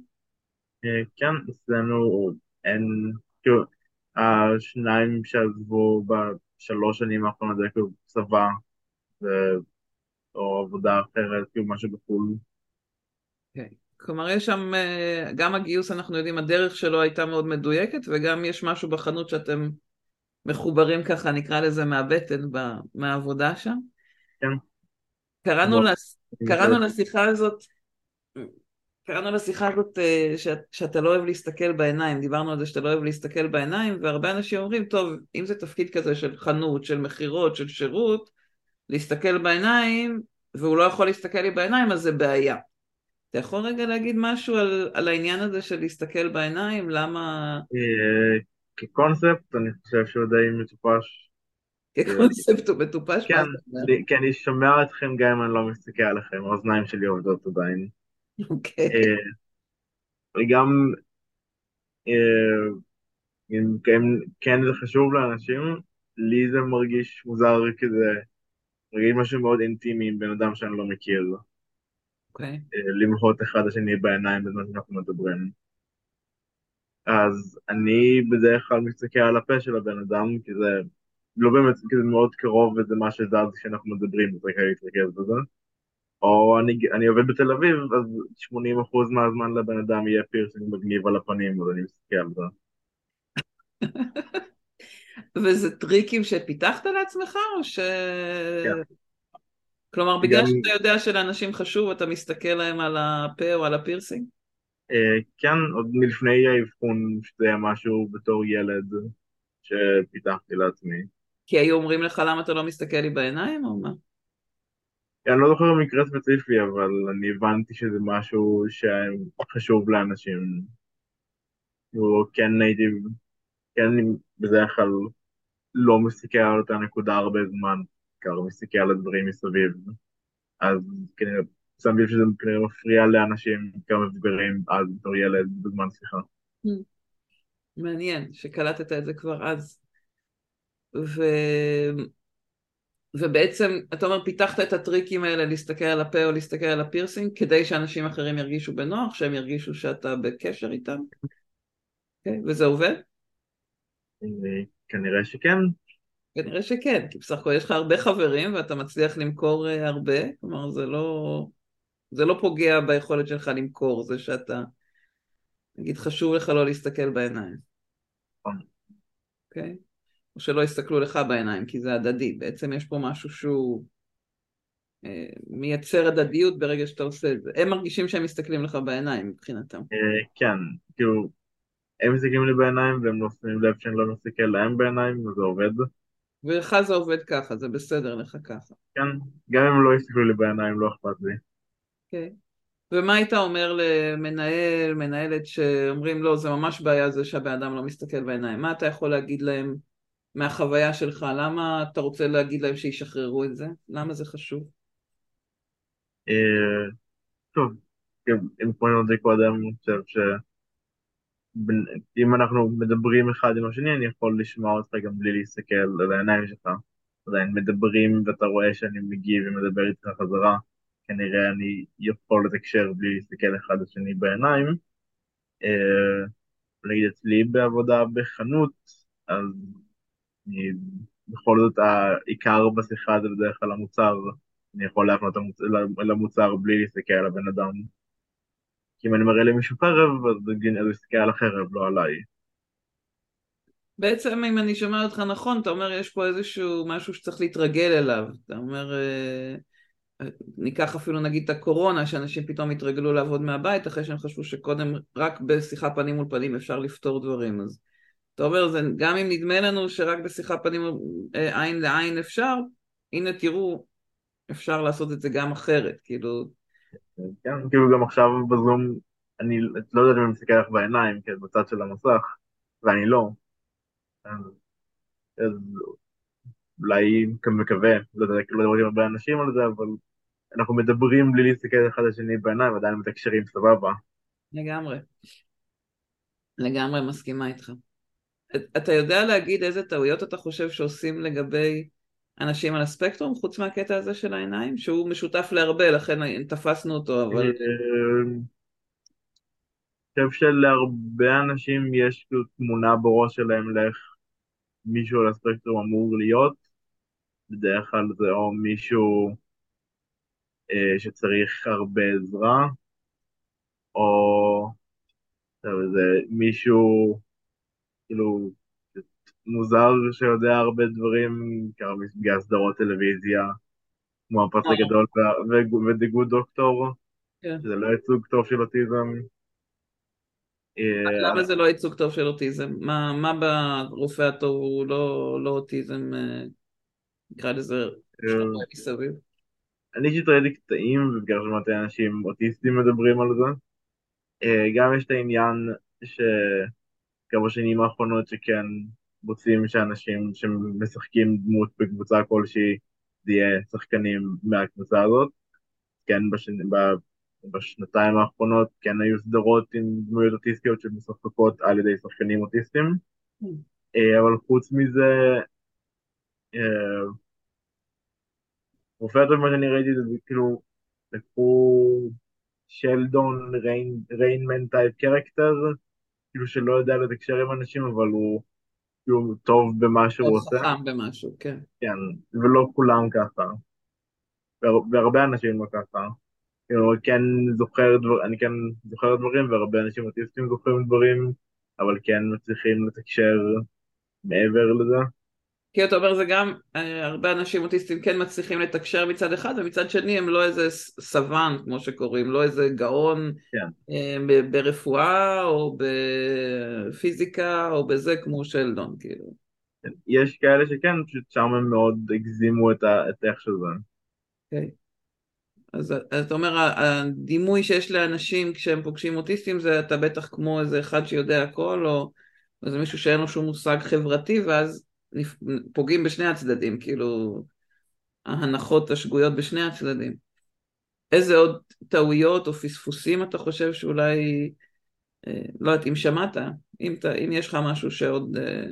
אה, כן, אצלנו אין, כאילו, השניים שעזבו בשלוש שנים האחרונות זה כאילו צבא או עבודה אחרת, כאילו משהו בחו"ל. Okay. כן. כלומר יש שם, אה, גם הגיוס אנחנו יודעים הדרך שלו הייתה מאוד מדויקת וגם יש משהו בחנות שאתם מחוברים ככה נקרא לזה מהבטן מהעבודה שם. כן. קראנו, לס... קראנו לשיחה הזאת קראנו לשיחה הזאת אה, שאת, שאתה לא אוהב להסתכל בעיניים, דיברנו על זה שאתה לא אוהב להסתכל בעיניים, והרבה אנשים אומרים, טוב, אם זה תפקיד כזה של חנות, של מכירות, של שירות, להסתכל בעיניים, והוא לא יכול להסתכל לי בעיניים, אז זה בעיה. אתה יכול רגע להגיד משהו על, על העניין הזה של להסתכל בעיניים? למה... אה, כקונספט, אני חושב שהוא די מטופש. כקונספט הוא מטופש? כן, כי אני שומע אתכם גם אם אני לא מסתכל עליכם, האוזניים שלי עובדות עדיין. אוקיי. אה, וגם, אה, אם כן זה חשוב לאנשים, לי זה מרגיש מוזר כזה, מרגיש משהו מאוד אינטימי עם בן אדם שאני לא מכיר. אוקיי. אה, למחות אחד השני בעיניים בזמן שאנחנו מדברים. אז אני בדרך כלל מסתכל על הפה של הבן אדם, כי זה לא באמת, כי זה מאוד קרוב וזה מה שזז כשאנחנו מדברים, זה כאלה להתרכז בזה. או אני, אני עובד בתל אביב, אז 80% מהזמן לבן אדם יהיה פירסינג מגניב על הפנים, אז אני מסתכל על זה. וזה טריקים שפיתחת לעצמך, או ש... כן. כלומר, בגלל גם... שאתה יודע שלאנשים חשוב, אתה מסתכל להם על הפה או על הפירסינג? אה, כן, עוד מלפני האבחון, שזה היה משהו בתור ילד שפיתחתי לעצמי. כי היו אומרים לך למה אתה לא מסתכל לי בעיניים, או מה? אני לא זוכר מקרה ספציפי, אבל אני הבנתי שזה משהו שחשוב לאנשים. הוא כן הייתי, כן בדרך כלל לא מסתכל על אותה נקודה הרבה זמן, בעיקר מסתכל על הדברים מסביב. אז כנראה, שמתי לב שזה כנראה מפריע לאנשים כמה מבוגרים אז בתור ילד בזמן שיחה. Hmm. מעניין שקלטת את זה כבר אז. ו... ובעצם, אתה אומר, פיתחת את הטריקים האלה להסתכל על הפה או להסתכל על הפירסינג כדי שאנשים אחרים ירגישו בנוח, שהם ירגישו שאתה בקשר איתם? Okay, אוקיי, וזה עובד? כנראה שכן. כנראה שכן, כי בסך הכל יש לך הרבה חברים ואתה מצליח למכור אה, הרבה, כלומר זה לא, זה לא פוגע ביכולת שלך למכור, זה שאתה, נגיד, חשוב לך לא להסתכל בעיניים. נכון. אוקיי? Okay? או שלא יסתכלו לך בעיניים, כי זה הדדי. בעצם יש פה משהו שהוא אה, מייצר הדדיות ברגע שאתה עושה את זה. הם מרגישים שהם מסתכלים לך בעיניים מבחינתם. אה, כן, כאילו, הם מסתכלים לי בעיניים והם לא שמים לב שאני לא מסתכל להם בעיניים, וזה עובד. ולך זה עובד ככה, זה בסדר לך ככה. כן, גם אם לא יסתכלו לי בעיניים, לא אכפת לי. כן. Okay. ומה היית אומר למנהל, מנהלת שאומרים לא, זה ממש בעיה זה שהבן אדם לא מסתכל בעיניים? מה אתה יכול להגיד להם מהחוויה שלך? למה אתה רוצה להגיד להם שישחררו את זה? למה זה חשוב? אה, טוב, אם כמו שאמרתי קודם, אני חושב שאם אנחנו מדברים אחד עם השני, אני יכול לשמוע אותך גם בלי להסתכל על העיניים שלך. עדיין מדברים ואתה רואה שאני מגיב ומדבר איתך חזרה, כנראה אני יכול לתקשר בלי להסתכל אחד לשני בעיניים. אה, נגיד אצלי בעבודה בחנות, אז בכל זאת העיקר בשיחה זה בדרך כלל המוצר, אני יכול להפנות למוצר בלי להסתכל על הבן אדם. כי אם אני מראה למישהו חרב, אז הוא יסתכל על החרב, לא עליי. בעצם אם אני שומע אותך נכון, אתה אומר יש פה איזשהו משהו שצריך להתרגל אליו. אתה אומר, אה, ניקח אפילו נגיד את הקורונה, שאנשים פתאום התרגלו לעבוד מהבית, אחרי שהם חשבו שקודם רק בשיחה פנים מול פנים אפשר לפתור דברים. אז אתה אומר, זה, גם אם נדמה לנו שרק בשיחה פנים אה, עין לעין אפשר, הנה תראו, אפשר לעשות את זה גם אחרת, כאילו... כן, כאילו גם עכשיו בזום, אני לא יודע אם אני מסתכל לך בעיניים, כן, בצד של המסך, ואני לא. אז, אז אולי מקווה, לא יודע, לא רואים הרבה אנשים על זה, אבל אנחנו מדברים בלי להסתכל אחד לשני בעיניים, עדיין מתקשרים סבבה. לגמרי. לגמרי מסכימה איתך. אתה יודע להגיד איזה טעויות אתה חושב שעושים לגבי אנשים על הספקטרום, חוץ מהקטע הזה של העיניים, שהוא משותף להרבה, לכן תפסנו אותו, אבל... אני חושב שלהרבה אנשים יש תמונה בראש שלהם לאיך מישהו על הספקטרום אמור להיות, בדרך כלל זה או מישהו אה, שצריך הרבה עזרה, או זה מישהו כאילו מוזר שיודע הרבה דברים, כמה מסוגי סדרות טלוויזיה, כמו הפרס אה. הגדול ו-The Good Doctor, כן. שזה לא ייצוג טוב של אוטיזם. אה, למה זה לא ייצוג טוב של אוטיזם? מה ברופא הטוב הוא לא, לא אוטיזם, אה, נקרא לזה, מסביב? אני אישית ראיתי קטעים, ובגלל שמעתי אנשים אוטיסטים מדברים על זה. גם יש את העניין שכמה שנים האחרונות שכן רוצים שאנשים שמשחקים דמות בקבוצה כלשהי, זה יהיה שחקנים מהקבוצה הזאת. כן, בשנ... בשנתיים האחרונות כן היו סדרות עם דמויות אוטיסטיות שמשחקות על ידי שחקנים אוטיסטים, mm. אבל חוץ מזה, אה, הרופא הטוב מה שאני ראיתי זה כאילו, לקחו שלדון ריינמן type character, כאילו שלא יודע לתקשר עם אנשים אבל הוא כאילו טוב במה שהוא עושה. חכם במשהו, כן. כן, ולא כולם ככה. והרבה אנשים לא ככה. כאילו, כן זוכר דבר, אני כן זוכר דברים, והרבה אנשים אוטיסטים זוכרים דברים, אבל כן מצליחים לתקשר מעבר לזה. כי אתה אומר זה גם, אה, הרבה אנשים אוטיסטים כן מצליחים לתקשר מצד אחד, ומצד שני הם לא איזה סוואן, כמו שקוראים, לא איזה גאון כן. אה, ברפואה או בפיזיקה או בזה כמו שלדון, כאילו. כן, יש כאלה שכן, פשוט שם הם מאוד הגזימו את, ה, את איך שזה. Okay. אז אתה אומר, הדימוי שיש לאנשים כשהם פוגשים אוטיסטים זה אתה בטח כמו איזה אחד שיודע הכל, או איזה מישהו שאין לו שום מושג חברתי, ואז פוגעים בשני הצדדים, כאילו ההנחות השגויות בשני הצדדים. איזה עוד טעויות או פספוסים אתה חושב שאולי, אה, לא יודעת, אם שמעת, אם, אם יש לך משהו שעוד... אה,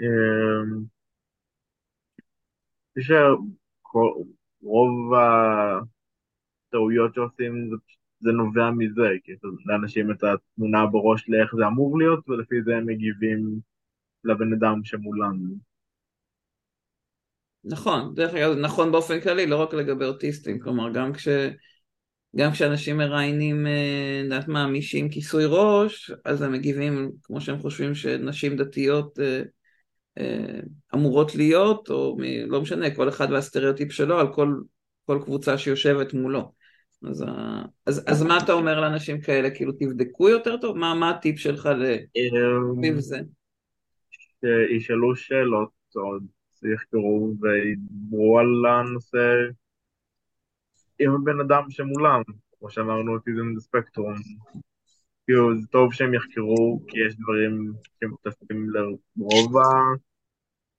אמ, רוב הטעויות שעושים זה נובע מזה, כי לאנשים את התמונה בראש לאיך זה אמור להיות, ולפי זה הם מגיבים לבן אדם שמולם. נכון, דרך אגב, נכון באופן כללי, לא רק לגבי אוטיסטים, כלומר גם כש... גם כשאנשים מראיינים, אה, יודעת מה, מישהי עם כיסוי ראש, אז הם מגיבים כמו שהם חושבים שנשים דתיות אה, אה, אמורות להיות, או מ, לא משנה, כל אחד והסטריאוטיפ שלו על כל, כל קבוצה שיושבת מולו. אז, אז, אז מה אתה אומר לאנשים כאלה? כאילו תבדקו יותר טוב? מה, מה הטיפ שלך לסביב זה? שישאלו שאלות עוד, שיחקרו וידברו על הנושא עם הבן אדם שמולם, כמו שאמרנו אוטיזם זה ספקטרום. כאילו זה טוב שהם יחקרו כי יש דברים שמתעסקים לרוב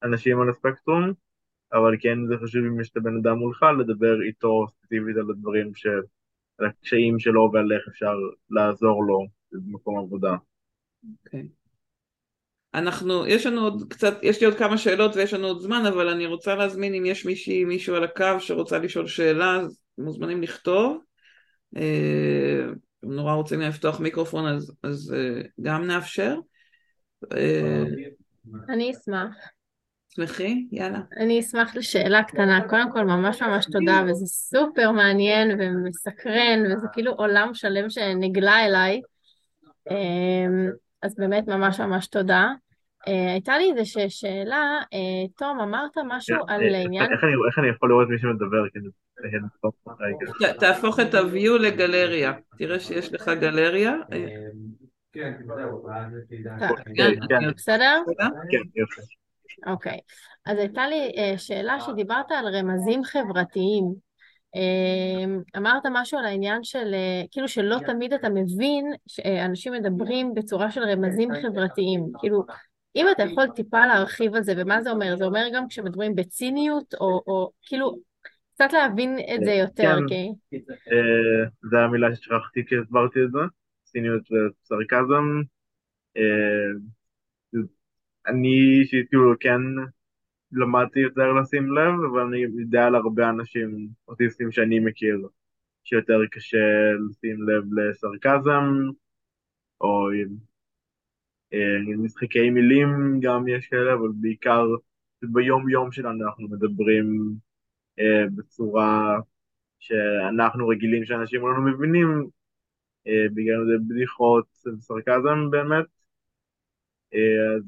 האנשים על הספקטרום, אבל כן זה חשוב אם יש את הבן אדם מולך לדבר איתו ספציפית על הדברים, ש... על הקשיים שלו ועל איך אפשר לעזור לו במקום עבודה. אוקיי. Okay. אנחנו, יש לנו עוד קצת, יש לי עוד כמה שאלות ויש לנו עוד זמן, אבל אני רוצה להזמין אם יש מישהי, מישהו על הקו שרוצה לשאול שאלה, אז מוזמנים לכתוב. אה, אם נורא רוצים לפתוח מיקרופון אז, אז אה, גם נאפשר. אה, אני אשמח. שמחי, יאללה. אני אשמח לשאלה קטנה. קודם כל, ממש ממש תודה, וזה סופר מעניין ומסקרן, וזה כאילו עולם שלם שנגלה אליי. אז באמת ממש ממש תודה. Uh, הייתה לי איזושהי שאלה, uh, תום, אמרת משהו כן, על uh, עניין... איך אני, יכול לראות מי שמדבר? תהפוך את ה-view לגלריה, תראה שיש לך גלריה. כן, כן, בסדר? כן, יופי. אוקיי, אז הייתה לי שאלה שדיברת על רמזים חברתיים. אמ, אמרת משהו על העניין של, אה, כאילו שלא תמיד אתה מבין שאנשים מדברים בצורה של רמזים חברתיים. כאילו, אם אתה יכול טיפה להרחיב על זה, ומה זה אומר? זה אומר גם כשמדברים בציניות, או, או כאילו, קצת להבין את זה יותר, כן. כי... אה, זו המילה ששכחתי כשהסברתי את זה, ציניות וסרקזם. אה, אני אישית כאילו כן למדתי יותר לשים לב, אבל אני יודע על הרבה אנשים אוטיסטים שאני מכיר שיותר קשה לשים לב לסרקזם, או אה, משחקי מילים גם יש כאלה, אבל בעיקר ביום יום שלנו אנחנו מדברים אה, בצורה שאנחנו רגילים שאנשים לא מבינים, אה, בגלל זה בדיחות וסרקזם באמת, אה, אז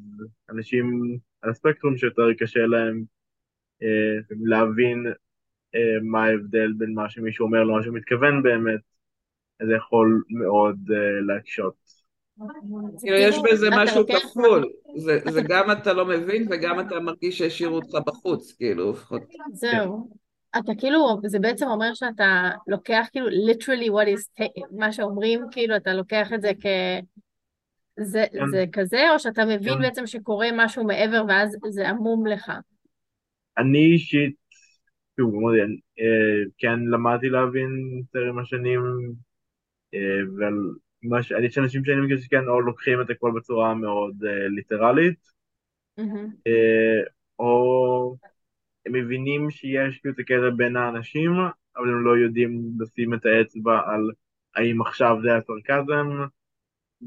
אנשים הספקטרום שיותר קשה להם אה, להבין אה, מה ההבדל בין מה שמישהו אומר למה שהוא מתכוון באמת, זה יכול מאוד אה, להקשות. כאילו יש בזה משהו כפול, זה זה גם אתה לא מבין וגם אתה מרגיש שהשאירו אותך בחוץ, כאילו, לפחות. זהו. אתה כאילו, זה בעצם אומר שאתה לוקח כאילו literally what is, מה שאומרים, כאילו, אתה לוקח את זה כ... זה, כן. זה כזה, או שאתה מבין כן. בעצם שקורה משהו מעבר ואז זה עמום לך? אני אישית, שוב, אה, כן למדתי להבין יותר עם השנים, אה, ועל מה ש... יש אנשים שאני מכיר שכן או לוקחים את הכל בצורה מאוד אה, ליטרלית. אה, או הם מבינים שיש כאילו את הקטע בין האנשים, אבל הם לא יודעים לשים את האצבע על האם עכשיו זה היה סרקזם,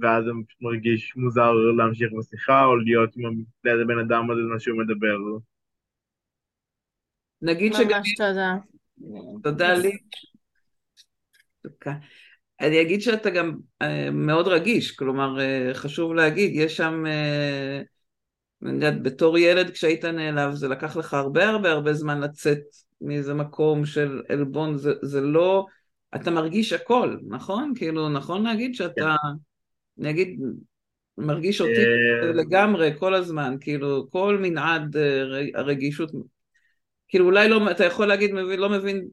ואז הם פשוט מרגיש מוזר להמשיך בשיחה, או להיות עם ליד הבן אדם הזה מה שהוא מדבר. נגיד שגם, ממש תודה. תודה לי. אני אגיד שאתה גם אה, מאוד רגיש, כלומר אה, חשוב להגיד, יש שם, אה, אני יודעת, בתור ילד כשהיית נעלב זה לקח לך הרבה הרבה הרבה זמן לצאת מאיזה מקום של עלבון, זה, זה לא, אתה מרגיש הכל, נכון? כאילו נכון להגיד שאתה, אני אגיד, מרגיש אותי אה, לגמרי כל הזמן, כאילו כל מנעד אה, הרגישות כאילו אולי לא, אתה יכול להגיד מבין, לא מבין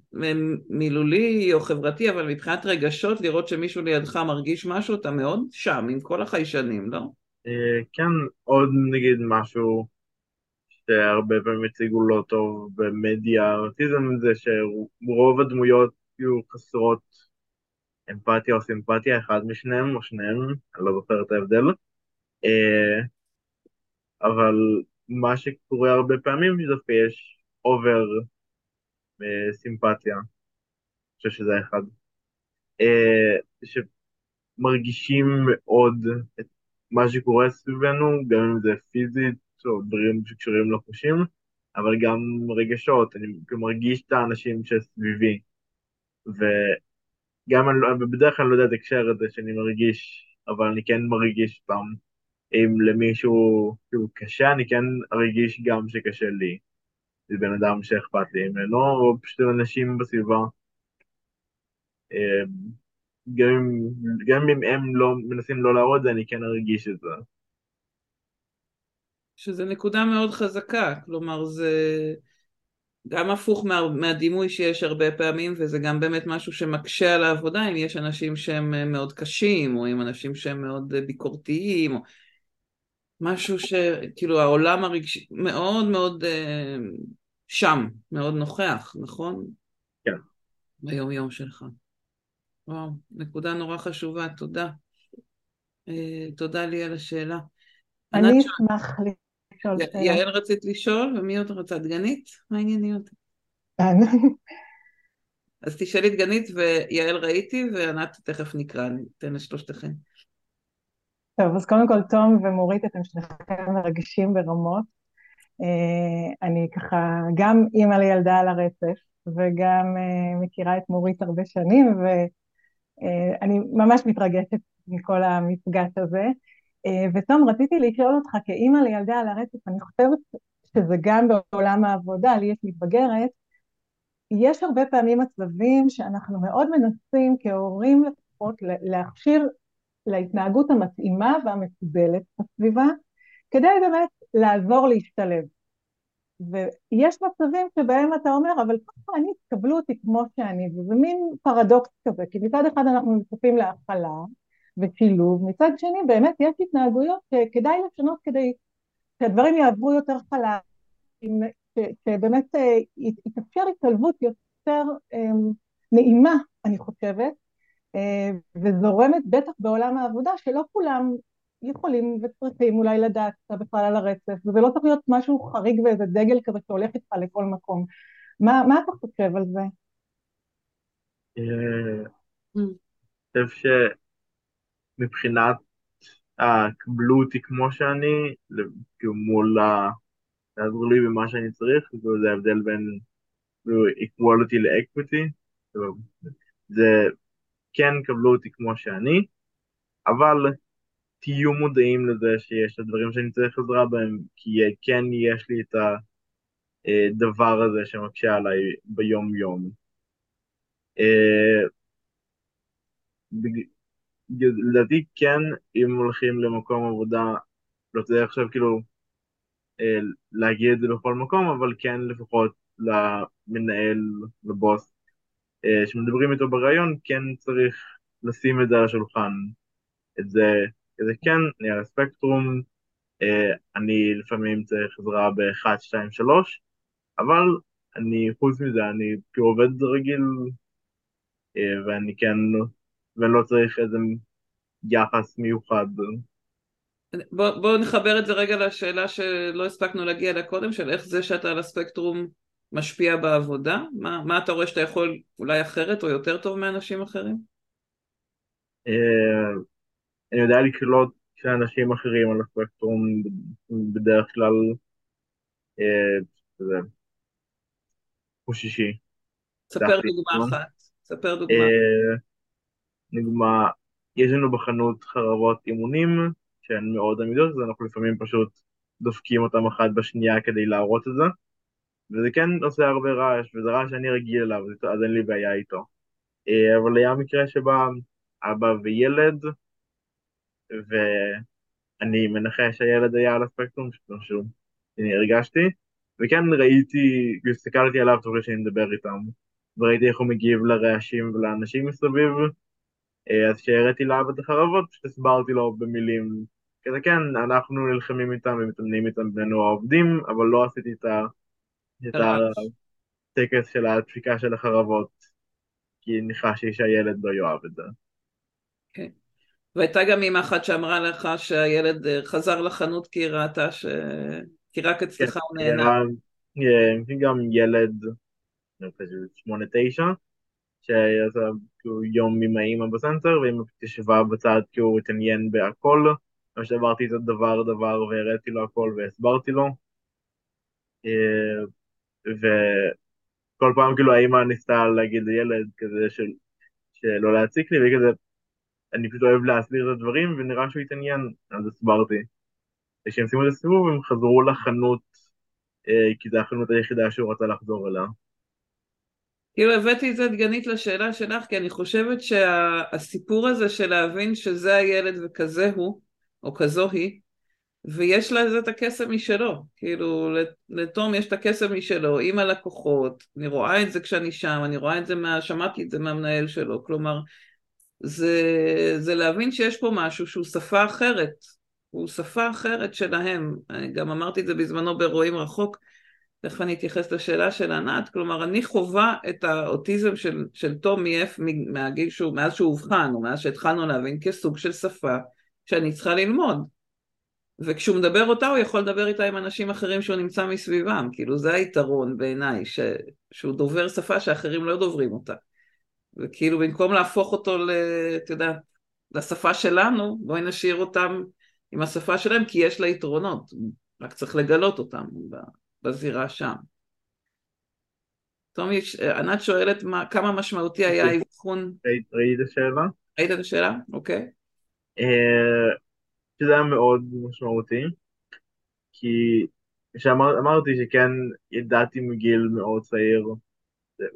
מילולי או חברתי, אבל מבחינת רגשות, לראות שמישהו לידך מרגיש משהו, אתה מאוד שם עם כל החיישנים, לא? אה, כן, עוד נגיד משהו שהרבה פעמים הציגו לא טוב במדיה, אוטיזם זה שרוב הדמויות יהיו חסרות אמפתיה או סימפתיה, אחד משניהם או שניהם, אני לא זוכר את ההבדל. אה, אבל מה שקורה הרבה פעמים זה דווקא יש אובר סימפתיה, אני חושב שזה אחד, אה, שמרגישים מאוד את מה שקורה סביבנו, גם אם זה פיזית או דברים שקשורים לחושים, אבל גם רגשות, אני מרגיש את האנשים שסביבי, וגם אני, לא- בדרך כלל לא יודע את הקשר הזה שאני מרגיש, אבל אני כן מרגיש פעם, אם למישהו כאילו קשה, אני כן ארגיש גם שקשה לי. זה בן אדם שאכפת לי ממנו, או פשוט אנשים בסביבה. אה, גם אם, גם אם הם לא מנסים לא להראות את זה, אני כן ארגיש את זה. שזה נקודה מאוד חזקה, כלומר זה גם הפוך מה, מהדימוי שיש הרבה פעמים, וזה גם באמת משהו שמקשה על העבודה, אם יש אנשים שהם אה, מאוד קשים, או עם אנשים שהם מאוד אה, ביקורתיים, או משהו שכאילו העולם הרגשי מאוד מאוד אה, שם, מאוד נוכח, נכון? כן. ביום יום שלך. וואו, נקודה נורא חשובה, תודה. אה, תודה לי על השאלה. אני אשמח לשאול שאלה. יעל רצית לשאול, ומי עוד רצה? דגנית? מה הענייניות? (laughs) אז תשאלי דגנית ויעל ראיתי, וענת תכף נקרא, אני אתן לשלושתכם. טוב, אז קודם כל, תום ומורית, אתם שניכם מרגשים ברמות. אה, אני ככה גם אימא לילדה על הרצף, וגם אה, מכירה את מורית הרבה שנים, ואני ממש מתרגשת מכל המפגש הזה. אה, ותום, רציתי לשאול אותך, כאימא לילדה על הרצף, אני חושבת שזה גם בעולם העבודה, לי יש מתבגרת, יש הרבה פעמים מצבים שאנחנו מאוד מנסים כהורים לפחות להכשיר להתנהגות המתאימה והמקובלת בסביבה, כדי באמת לעזור להשתלב. ויש מצבים שבהם אתה אומר, אבל ככה אני, תקבלו אותי כמו שאני, וזה מין פרדוקס כזה, כי מצד אחד אנחנו מצפים להכלה ושילוב, מצד שני באמת יש התנהגויות שכדאי לשנות כדי שהדברים יעברו יותר חלק, שבאמת אה, יתאפשר התעלבות יותר אמ, נעימה, אני חושבת, אה, וזורמת בטח בעולם העבודה, שלא כולם יכולים וצריכים אולי לדעת בכלל על הרצף, וזה לא צריך להיות משהו חריג ואיזה דגל כזה שהולך איתך לכל מקום. מה, מה אתה חושב על זה? אה, אני חושב שמבחינת הקבלו אותי כמו שאני, כאילו מול ה... לעזור לי במה שאני צריך, זה ההבדל בין equality ל-equity, זה כן קבלו אותי כמו שאני, אבל תהיו מודעים לזה שיש את הדברים שאני צריך עזרה בהם, כי כן יש לי את הדבר הזה שמקשה עליי ביום יום. אה, לדעתי כן, אם הולכים למקום עבודה, לא צריך עכשיו כאילו אה, להגיד את זה בכל מקום, אבל כן לפחות למנהל, לבוס, אה, שמדברים איתו בריאיון, כן צריך לשים את זה על השולחן. את זה, זה כן, אני על הספקטרום, אה, אני לפעמים צריך עזרה ב-1, 2, 3, אבל אני, חוץ מזה, אני כאילו עובד רגיל, ואני כן, ואני לא צריך איזה יחס מיוחד. בואו בוא נחבר את זה רגע לשאלה שלא הספקנו להגיע אליה קודם, של איך זה שאתה על הספקטרום משפיע בעבודה? מה, מה אתה רואה שאתה יכול אולי אחרת או יותר טוב מאנשים אחרים? אה, אני יודע לקלוט שאנשים אחרים על הספקטרום בדרך כלל אה, חושישי. ספר דוגמה אחת. ספר דוגמה. דוגמה, יש לנו בחנות חרבות אימונים שהן מאוד עמידות, אז אנחנו לפעמים פשוט דופקים אותן אחת בשנייה כדי להראות את זה. וזה כן עושה הרבה רעש, וזה רעש שאני רגיל אליו, אז אין לי בעיה איתו. אה, אבל היה מקרה שבא אבא וילד, ואני מנחש שהילד היה על הספקטרום, שאני הרגשתי, וכן ראיתי, הסתכלתי עליו תוך שאני מדבר איתם, וראיתי איך הוא מגיב לרעשים ולאנשים מסביב, אז כשהראיתי לאבא את החרבות, פשוט הסברתי לו במילים כזה כן, אנחנו נלחמים איתם ומתאמנים איתם בני נוער עובדים, אבל לא עשיתי את ה... את הטקס של הדפיקה של החרבות, כי ניחשתי שהילד לא יאהב את זה. כן. והייתה גם אימא אחת שאמרה לך שהילד אה, חזר לחנות כי היא ראתה ש... כי רק אצלך הוא כן, נהנה. כן, גם ילד, אני חושב, שמונה תשע, כאילו יום עם האימא בסנסר, ואימא ישבה בצד כי הוא התעניין בהכל, אז שעברתי את הדבר דבר והראיתי לו הכל והסברתי לו. אה, וכל פעם כאילו האמא ניסתה להגיד לילד כזה של, שלא להציק לי, והיא כזה, אני פשוט אוהב להסביר את הדברים, ונראה שהוא התעניין, אז הסברתי. כשהם סיימו את הסיבוב הם חזרו לחנות, אה, כי זו החנות היחידה שהוא רצה לחזור אליה. כאילו הבאתי את זה דגנית לשאלה שלך, כי אני חושבת שהסיפור הזה של להבין שזה הילד וכזה הוא, או כזו היא, ויש לה את הקסם משלו, כאילו לתום יש את הקסם משלו עם הלקוחות, אני רואה את זה כשאני שם, אני רואה את זה, מה, שמעתי את זה מהמנהל שלו, כלומר זה, זה להבין שיש פה משהו שהוא שפה אחרת, הוא שפה אחרת שלהם, גם אמרתי את זה בזמנו ברואים רחוק, תכף אני אתייחס לשאלה של ענת, כלומר אני חווה את האוטיזם של, של תום מאיף, מהגיל שהוא, מאז שהוא אובחן, או מאז שהתחלנו להבין כסוג של שפה שאני צריכה ללמוד. וכשהוא מדבר אותה הוא יכול לדבר איתה עם אנשים אחרים שהוא נמצא מסביבם, כאילו זה היתרון בעיניי, ש... שהוא דובר שפה שאחרים לא דוברים אותה. וכאילו במקום להפוך אותו. אתה יודע, לשפה שלנו, בואי נשאיר אותם עם השפה שלהם, כי יש לה יתרונות, רק צריך לגלות אותם בזירה שם. תומי, ענת שואלת מה, כמה משמעותי היה האבחון... ראית את השאלה? ראית את השאלה? אוקיי. אה, שזה היה מאוד משמעותי, כי כשאמרתי שכן ידעתי מגיל מאוד צעיר,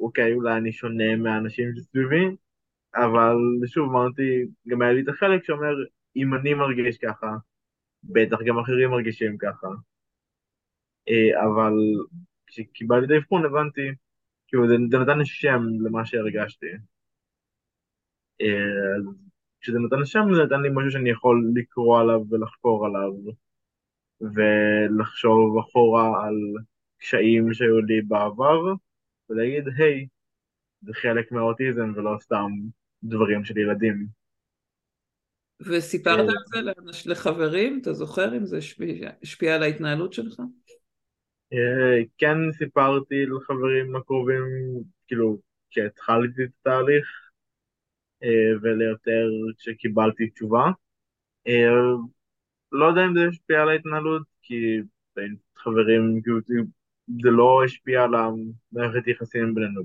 אוקיי, אולי אני שונה מהאנשים שסביבי, אבל שוב אמרתי, גם היה לי את החלק שאומר, אם אני מרגיש ככה, בטח גם אחרים מרגישים ככה. אה, אבל כשקיבלתי את האבחון הבנתי, כאילו זה נתן שם למה שהרגשתי. אה, אז כשזה נותן שם זה נתן לי משהו שאני יכול לקרוא עליו ולחקור עליו ולחשוב אחורה על קשיים שהיו לי בעבר, ולהגיד, היי, זה חלק מהאוטיזם ולא סתם דברים של ילדים. וסיפרת אה. על זה לחברים? אתה זוכר אם זה השפיע על ההתנהלות שלך? אה, כן סיפרתי לחברים הקרובים, כאילו, כשהתחלתי את התהליך, אה, וליותר כשקיבלתי תשובה. לא יודע אם זה השפיע על ההתנהלות, כי בין חברים, כאילו, זה לא השפיע על המערכת יחסים בינינו,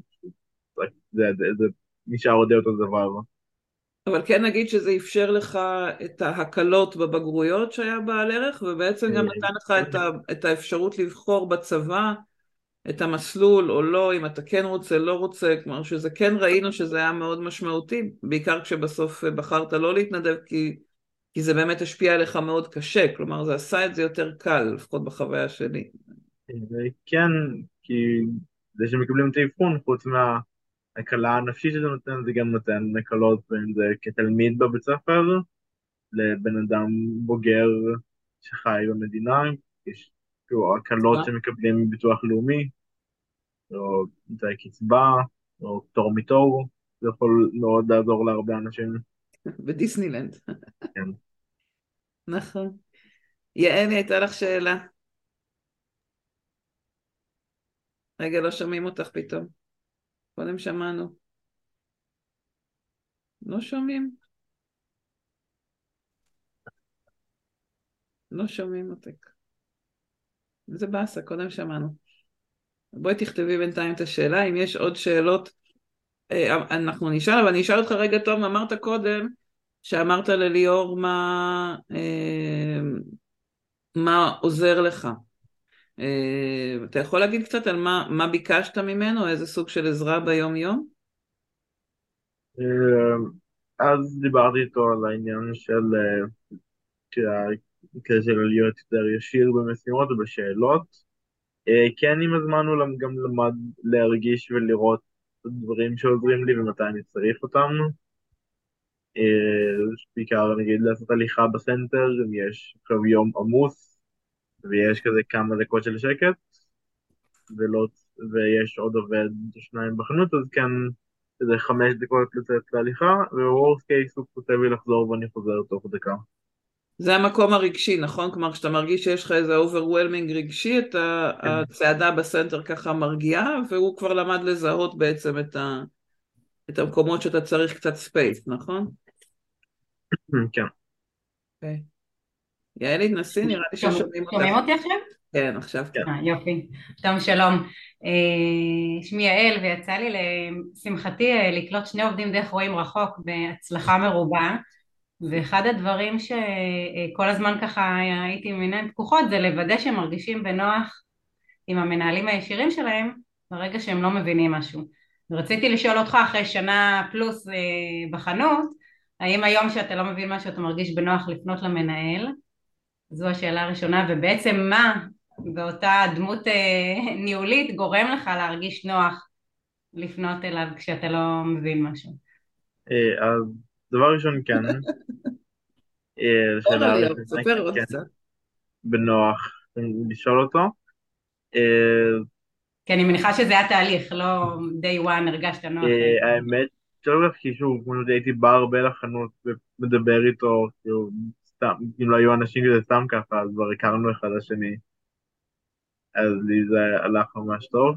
זה, זה, זה נשאר עוד אותו דבר. אבל כן נגיד שזה אפשר לך את ההקלות בבגרויות שהיה בעל ערך, ובעצם גם נתן לך את, ה, את האפשרות לבחור בצבא את המסלול או לא, אם אתה כן רוצה, לא רוצה, כלומר שזה כן ראינו שזה היה מאוד משמעותי, בעיקר כשבסוף בחרת לא להתנדב, כי, כי זה באמת השפיע עליך מאוד קשה, כלומר זה עשה את זה יותר קל, לפחות בחוויה שלי. כן, כי זה שמקבלים את האבחון, חוץ מההקלה הנפשית שזה נותן, זה גם נותן הקלות בין זה כתלמיד בבית ספר, לבן אדם בוגר שחי במדינה, יש כאילו הקלות שמקבלים מביטוח לאומי, או זה קצבה, או פטור מתור, זה יכול מאוד לעזור להרבה אנשים. בדיסנילנד. כן. נכון. יעני, הייתה לך שאלה. רגע, לא שומעים אותך פתאום. קודם שמענו. לא שומעים. לא שומעים אותך. זה באסה, קודם שמענו. בואי תכתבי בינתיים את השאלה, אם יש עוד שאלות, אה, אנחנו נשאל, אבל אני אשאל אותך רגע, טוב, אמרת קודם, שאמרת לליאור מה, אה, מה עוזר לך. אה, אתה יכול להגיד קצת על מה, מה ביקשת ממנו, איזה סוג של עזרה ביום יום? אז דיברתי איתו על העניין של כזה להיות יותר ישיר במשימות ובשאלות. אה, כן עם הזמן הוא גם למד להרגיש ולראות את הדברים שעוזרים לי ומתי אני צריך אותם. אה, בעיקר נגיד לעשות הליכה בסנטר, אם יש עכשיו יום עמוס ויש כזה כמה דקות של שקט ולא, ויש עוד עובד או שניים בחנות, אז כן, איזה חמש דקות לצאת להליכה, ו-Worst case הוא כותב לי לחזור ואני חוזר תוך דקה. זה המקום הרגשי, נכון? כלומר, כשאתה מרגיש שיש לך איזה overwhelming רגשי, את כן. הצעדה בסנטר ככה מרגיעה, והוא כבר למד לזהות בעצם את, ה... את המקומות שאתה צריך קצת space, נכון? כן. אוקיי. יעלי, תנסי, נראה לי ששומעים אותך. שומעים אותי עכשיו? כן, עכשיו כן. אה, יופי. טוב, שלום. אה, שמי יעל, ויצא לי לשמחתי אה, לקלוט שני עובדים דרך רואים רחוק בהצלחה מרובה. ואחד הדברים שכל הזמן ככה הייתי עם עיניים פקוחות זה לוודא שהם מרגישים בנוח עם המנהלים הישירים שלהם ברגע שהם לא מבינים משהו. ורציתי לשאול אותך אחרי שנה פלוס בחנות, האם היום שאתה לא מבין משהו אתה מרגיש בנוח לפנות למנהל? זו השאלה הראשונה, ובעצם מה באותה דמות אה, (laughs) ניהולית גורם לך להרגיש נוח לפנות אליו כשאתה לא מבין משהו? אה, אז דבר ראשון כן. (laughs) אה, כן. בנוח לשאול אותו. כי אני מניחה שזה היה תהליך, לא day one הרגשת נוח. האמת, שלא כי שוב, כמו שהייתי בא הרבה לחנות ומדבר איתו, כאילו, סתם, אם לא היו אנשים כזה סתם ככה, אז כבר הכרנו אחד לשני. אז לי זה הלך ממש טוב.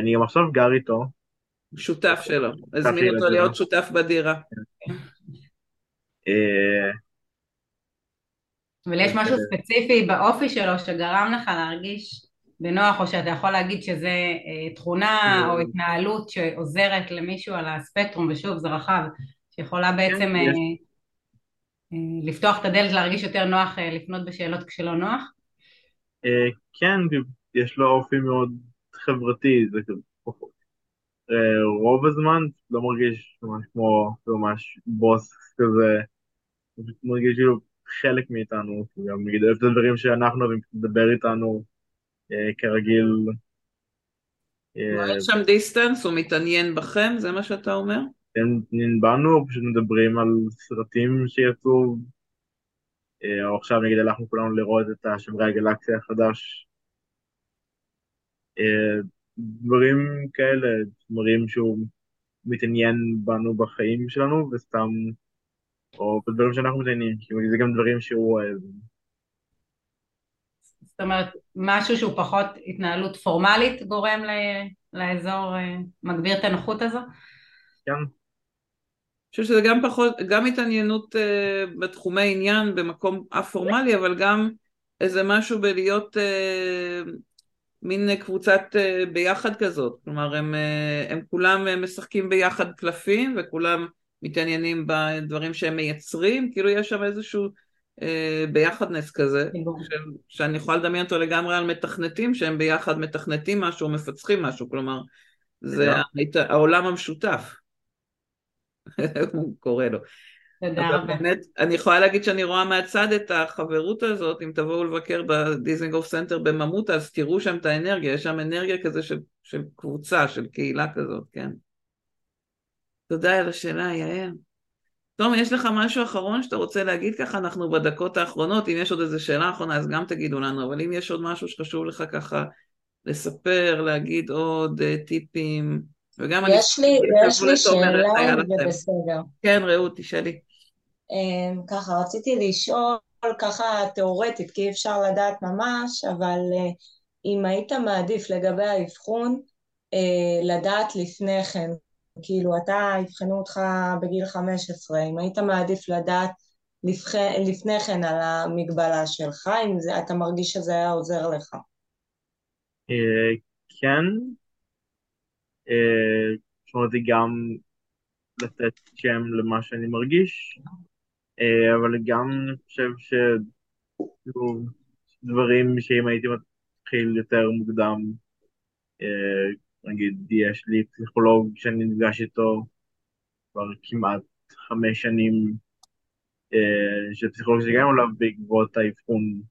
אני גם עכשיו גר איתו, שותף שלו, הזמין אותו להיות שותף בדירה. אה, אבל יש משהו ספציפי באופי שלו שגרם לך להרגיש בנוח, או שאתה יכול להגיד שזה אה, תכונה או התנהלות שעוזרת למישהו על הספקטרום, ושוב זה רחב, שיכולה בעצם כן, אה, לפתוח את הדלת להרגיש יותר נוח לפנות בשאלות כשלא נוח? כן, יש לו אופי מאוד חברתי, זה אה, רוב הזמן לא מרגיש ממש כמו ממש בוס כזה, מרגיש כאילו חלק מאיתנו, גם נגיד אוהב את הדברים שאנחנו אוהבים לדבר איתנו אה, כרגיל. אה, יש שם דיסטנס, הוא מתעניין בכם, זה מה שאתה אומר? בנו, פשוט מדברים על סרטים שיצאו אה, או עכשיו נגיד הלכנו כולנו לראות את השומרי הגלקסיה החדש. אה, דברים כאלה, דברים שהוא מתעניין בנו בחיים שלנו, וסתם, או בדברים שאנחנו מתעניינים, כי זה גם דברים שהוא אוהב. זאת אומרת, משהו שהוא פחות התנהלות פורמלית גורם לאזור, אה, מגביר את הנוחות הזו? כן. אני חושב שזה גם פחות, גם התעניינות uh, בתחומי עניין במקום א-פורמלי, אבל גם איזה משהו בלהיות uh, מין קבוצת uh, ביחד כזאת. כלומר, הם, uh, הם כולם משחקים ביחד קלפים, וכולם מתעניינים בדברים שהם מייצרים, כאילו יש שם איזשהו uh, ביחדנס כזה, ש, שאני יכולה לדמיין אותו לגמרי על מתכנתים, שהם ביחד מתכנתים משהו, מפצחים משהו, כלומר, זה העולם המשותף. (laughs) הוא קורא לו. תודה רבה. באמת, אני יכולה להגיד שאני רואה מהצד את החברות הזאת, אם תבואו לבקר בדיזנגוף סנטר בממותה, אז תראו שם את האנרגיה, יש שם אנרגיה כזה של, של קבוצה, של קהילה כזאת, כן. תודה על השאלה, יעל. תום, יש לך משהו אחרון שאתה רוצה להגיד ככה? אנחנו בדקות האחרונות, אם יש עוד איזו שאלה אחרונה אז גם תגידו לנו, אבל אם יש עוד משהו שחשוב לך ככה לספר, להגיד עוד uh, טיפים, וגם אני... יש לי, יש לי שאלה, זה בסדר. כן, רעות, תשאלי. אמ, ככה, רציתי לשאול ככה תיאורטית, כי אי אפשר לדעת ממש, אבל אה, אם היית מעדיף לגבי האבחון, אה, לדעת לפני כן, כאילו אתה אבחנו אותך בגיל 15, אם היית מעדיף לדעת לפני כן על המגבלה שלך, אם זה, אתה מרגיש שזה היה עוזר לך. אה, כן, זאת אומרת, גם לתת שם למה שאני מרגיש, אה, אבל גם אני חושב שדברים שאם הייתי מתחיל יותר מוקדם, אה, נגיד יש לי פסיכולוג שאני נפגש איתו כבר כמעט חמש שנים, אה, שפסיכולוג שגם עליו בעקבות האבחון.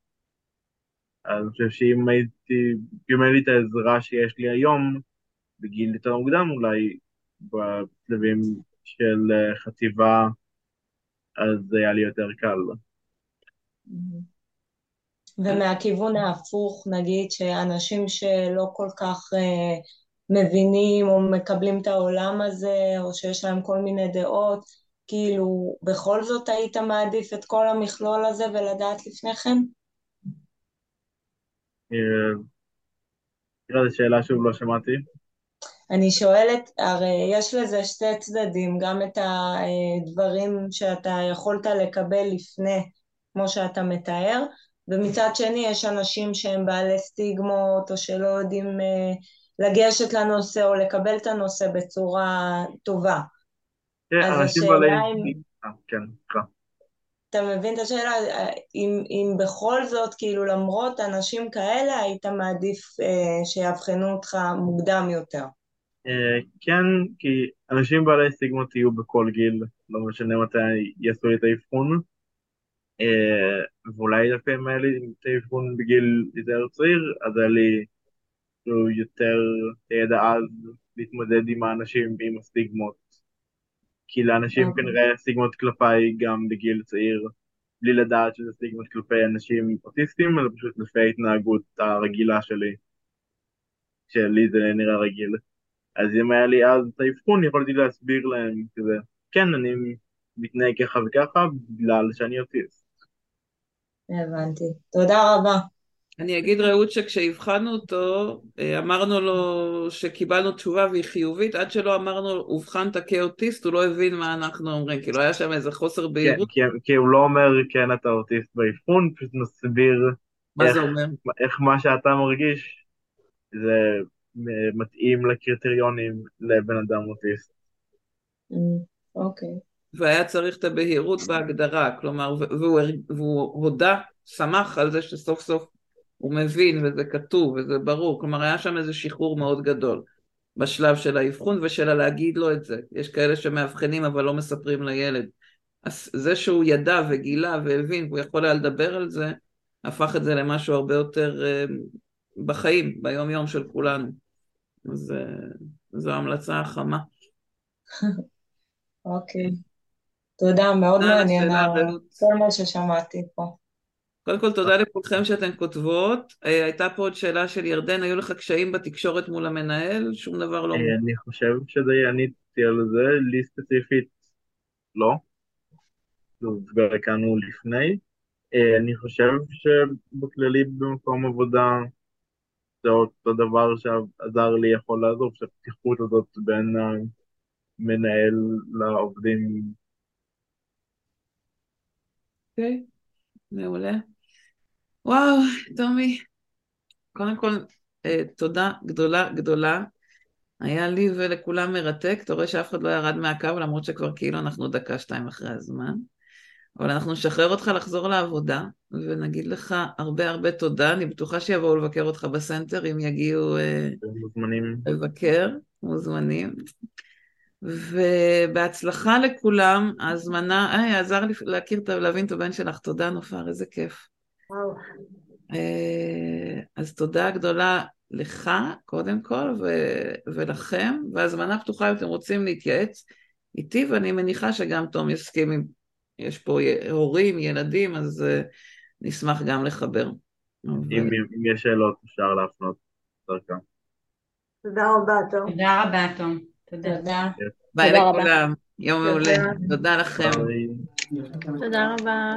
אז אני חושב שאם הייתי, אם היה לי את העזרה שיש לי היום, בגיל יותר מוקדם אולי, בשלבים של אה, חטיבה, אז זה היה לי יותר קל. ומהכיוון ההפוך, נגיד שאנשים שלא כל כך אה, מבינים או מקבלים את העולם הזה, או שיש להם כל מיני דעות, כאילו, בכל זאת היית מעדיף את כל המכלול הזה ולדעת לפני כן? אה, תראה, זו שאלה שוב לא שמעתי. אני שואלת, הרי יש לזה שתי צדדים, גם את הדברים שאתה יכולת לקבל לפני, כמו שאתה מתאר, ומצד שני יש אנשים שהם בעלי סטיגמות או שלא יודעים אה, לגשת לנושא או לקבל את הנושא בצורה טובה. כן, אם... אה, כן, סליחה. אתה מבין את השאלה? אם, אם בכל זאת, כאילו למרות אנשים כאלה, היית מעדיף אה, שיאבחנו אותך מוקדם יותר. אה, כן, כי אנשים בעלי סטיגמות יהיו בכל גיל, לא משנה מתי יעשו לי את האבחון, אה, ואולי דווקא אם היה לי את האבחון בגיל יותר צעיר, אז היה לי כאילו, יותר ידע אז להתמודד עם האנשים ועם הסטיגמות. כי לאנשים. אוקיי. כנראה סטיגמות כלפיי גם בגיל צעיר, בלי לדעת שזה סטיגמות כלפי אנשים אוטיסטים, אלא פשוט לפי ההתנהגות הרגילה שלי, שלי זה נראה רגיל. אז אם היה לי אז את האבחון, יכולתי להסביר להם כזה, כן, אני מתנהג ככה וככה בגלל שאני אוטיסט. הבנתי. תודה רבה. אני אגיד רעות שכשהבחנו אותו, אה, אמרנו לו שקיבלנו תשובה והיא חיובית, עד שלא אמרנו אובחנת כאוטיסט, הוא לא הבין מה אנחנו אומרים, כאילו היה שם איזה חוסר כן, בהירות. כן, כי, כי הוא לא אומר כן אתה אוטיסט באבחון, פשוט מסביר מה איך, זה אומר? איך מה שאתה מרגיש זה מתאים לקריטריונים לבן אדם אוטיסט. Mm, אוקיי. והיה צריך את הבהירות בהגדרה, כלומר, והוא, והוא הודה, שמח על זה שסוף סוף הוא מבין וזה כתוב וזה ברור, כלומר היה שם איזה שחרור מאוד גדול בשלב של האבחון ושל הלהגיד לו את זה, יש כאלה שמאבחנים אבל לא מספרים לילד, אז זה שהוא ידע וגילה והבין והוא יכול היה לדבר על זה, הפך את זה למשהו הרבה יותר uh, בחיים, ביום יום של כולנו. אז uh, זו המלצה החמה. (laughs) אוקיי. תודה, מאוד מעניין. כל מה ששמעתי פה. קודם כל, תודה לכולכם שאתן כותבות. אה, הייתה פה עוד שאלה של ירדן, היו לך קשיים בתקשורת מול המנהל? שום דבר לא... אה, אני חושב שדי עניתי על זה, לי ספציפית לא. והכרנו לפני. אה, אני חושב שבכללי במקום עבודה זה אותו דבר שעזר לי יכול לעזור, שהפתיחות הזאת בין המנהל לעובדים. אוקיי, מעולה. וואו, טומי, קודם כל, אה, תודה גדולה גדולה. היה לי ולכולם מרתק. אתה רואה שאף אחד לא ירד מהקו, למרות שכבר כאילו אנחנו דקה, שתיים אחרי הזמן. אבל אנחנו נשחרר אותך לחזור לעבודה, ונגיד לך הרבה הרבה תודה. אני בטוחה שיבואו לבקר אותך בסנטר, אם יגיעו אה, מוזמנים. לבקר, מוזמנים. ובהצלחה לכולם, ההזמנה, אה, עזר לי להכיר, להבין את הבן שלך. תודה, נופר, איזה כיף. וואו. אה, אז תודה גדולה לך, קודם כל, ו- ולכם, והזמנה פתוחה אם אתם רוצים להתייעץ איתי, ואני מניחה שגם תום יסכים אם יש פה הורים, ילדים, אז אה, נשמח גם לחבר. אם אבל- אם יש שאלות אפשר להפנות דרכם. תודה רבה, טוב. תודה רבה, תום. תודה. ביי תודה רבה. לכולם, יום תודה. מעולה. תודה לכם. תודה רבה.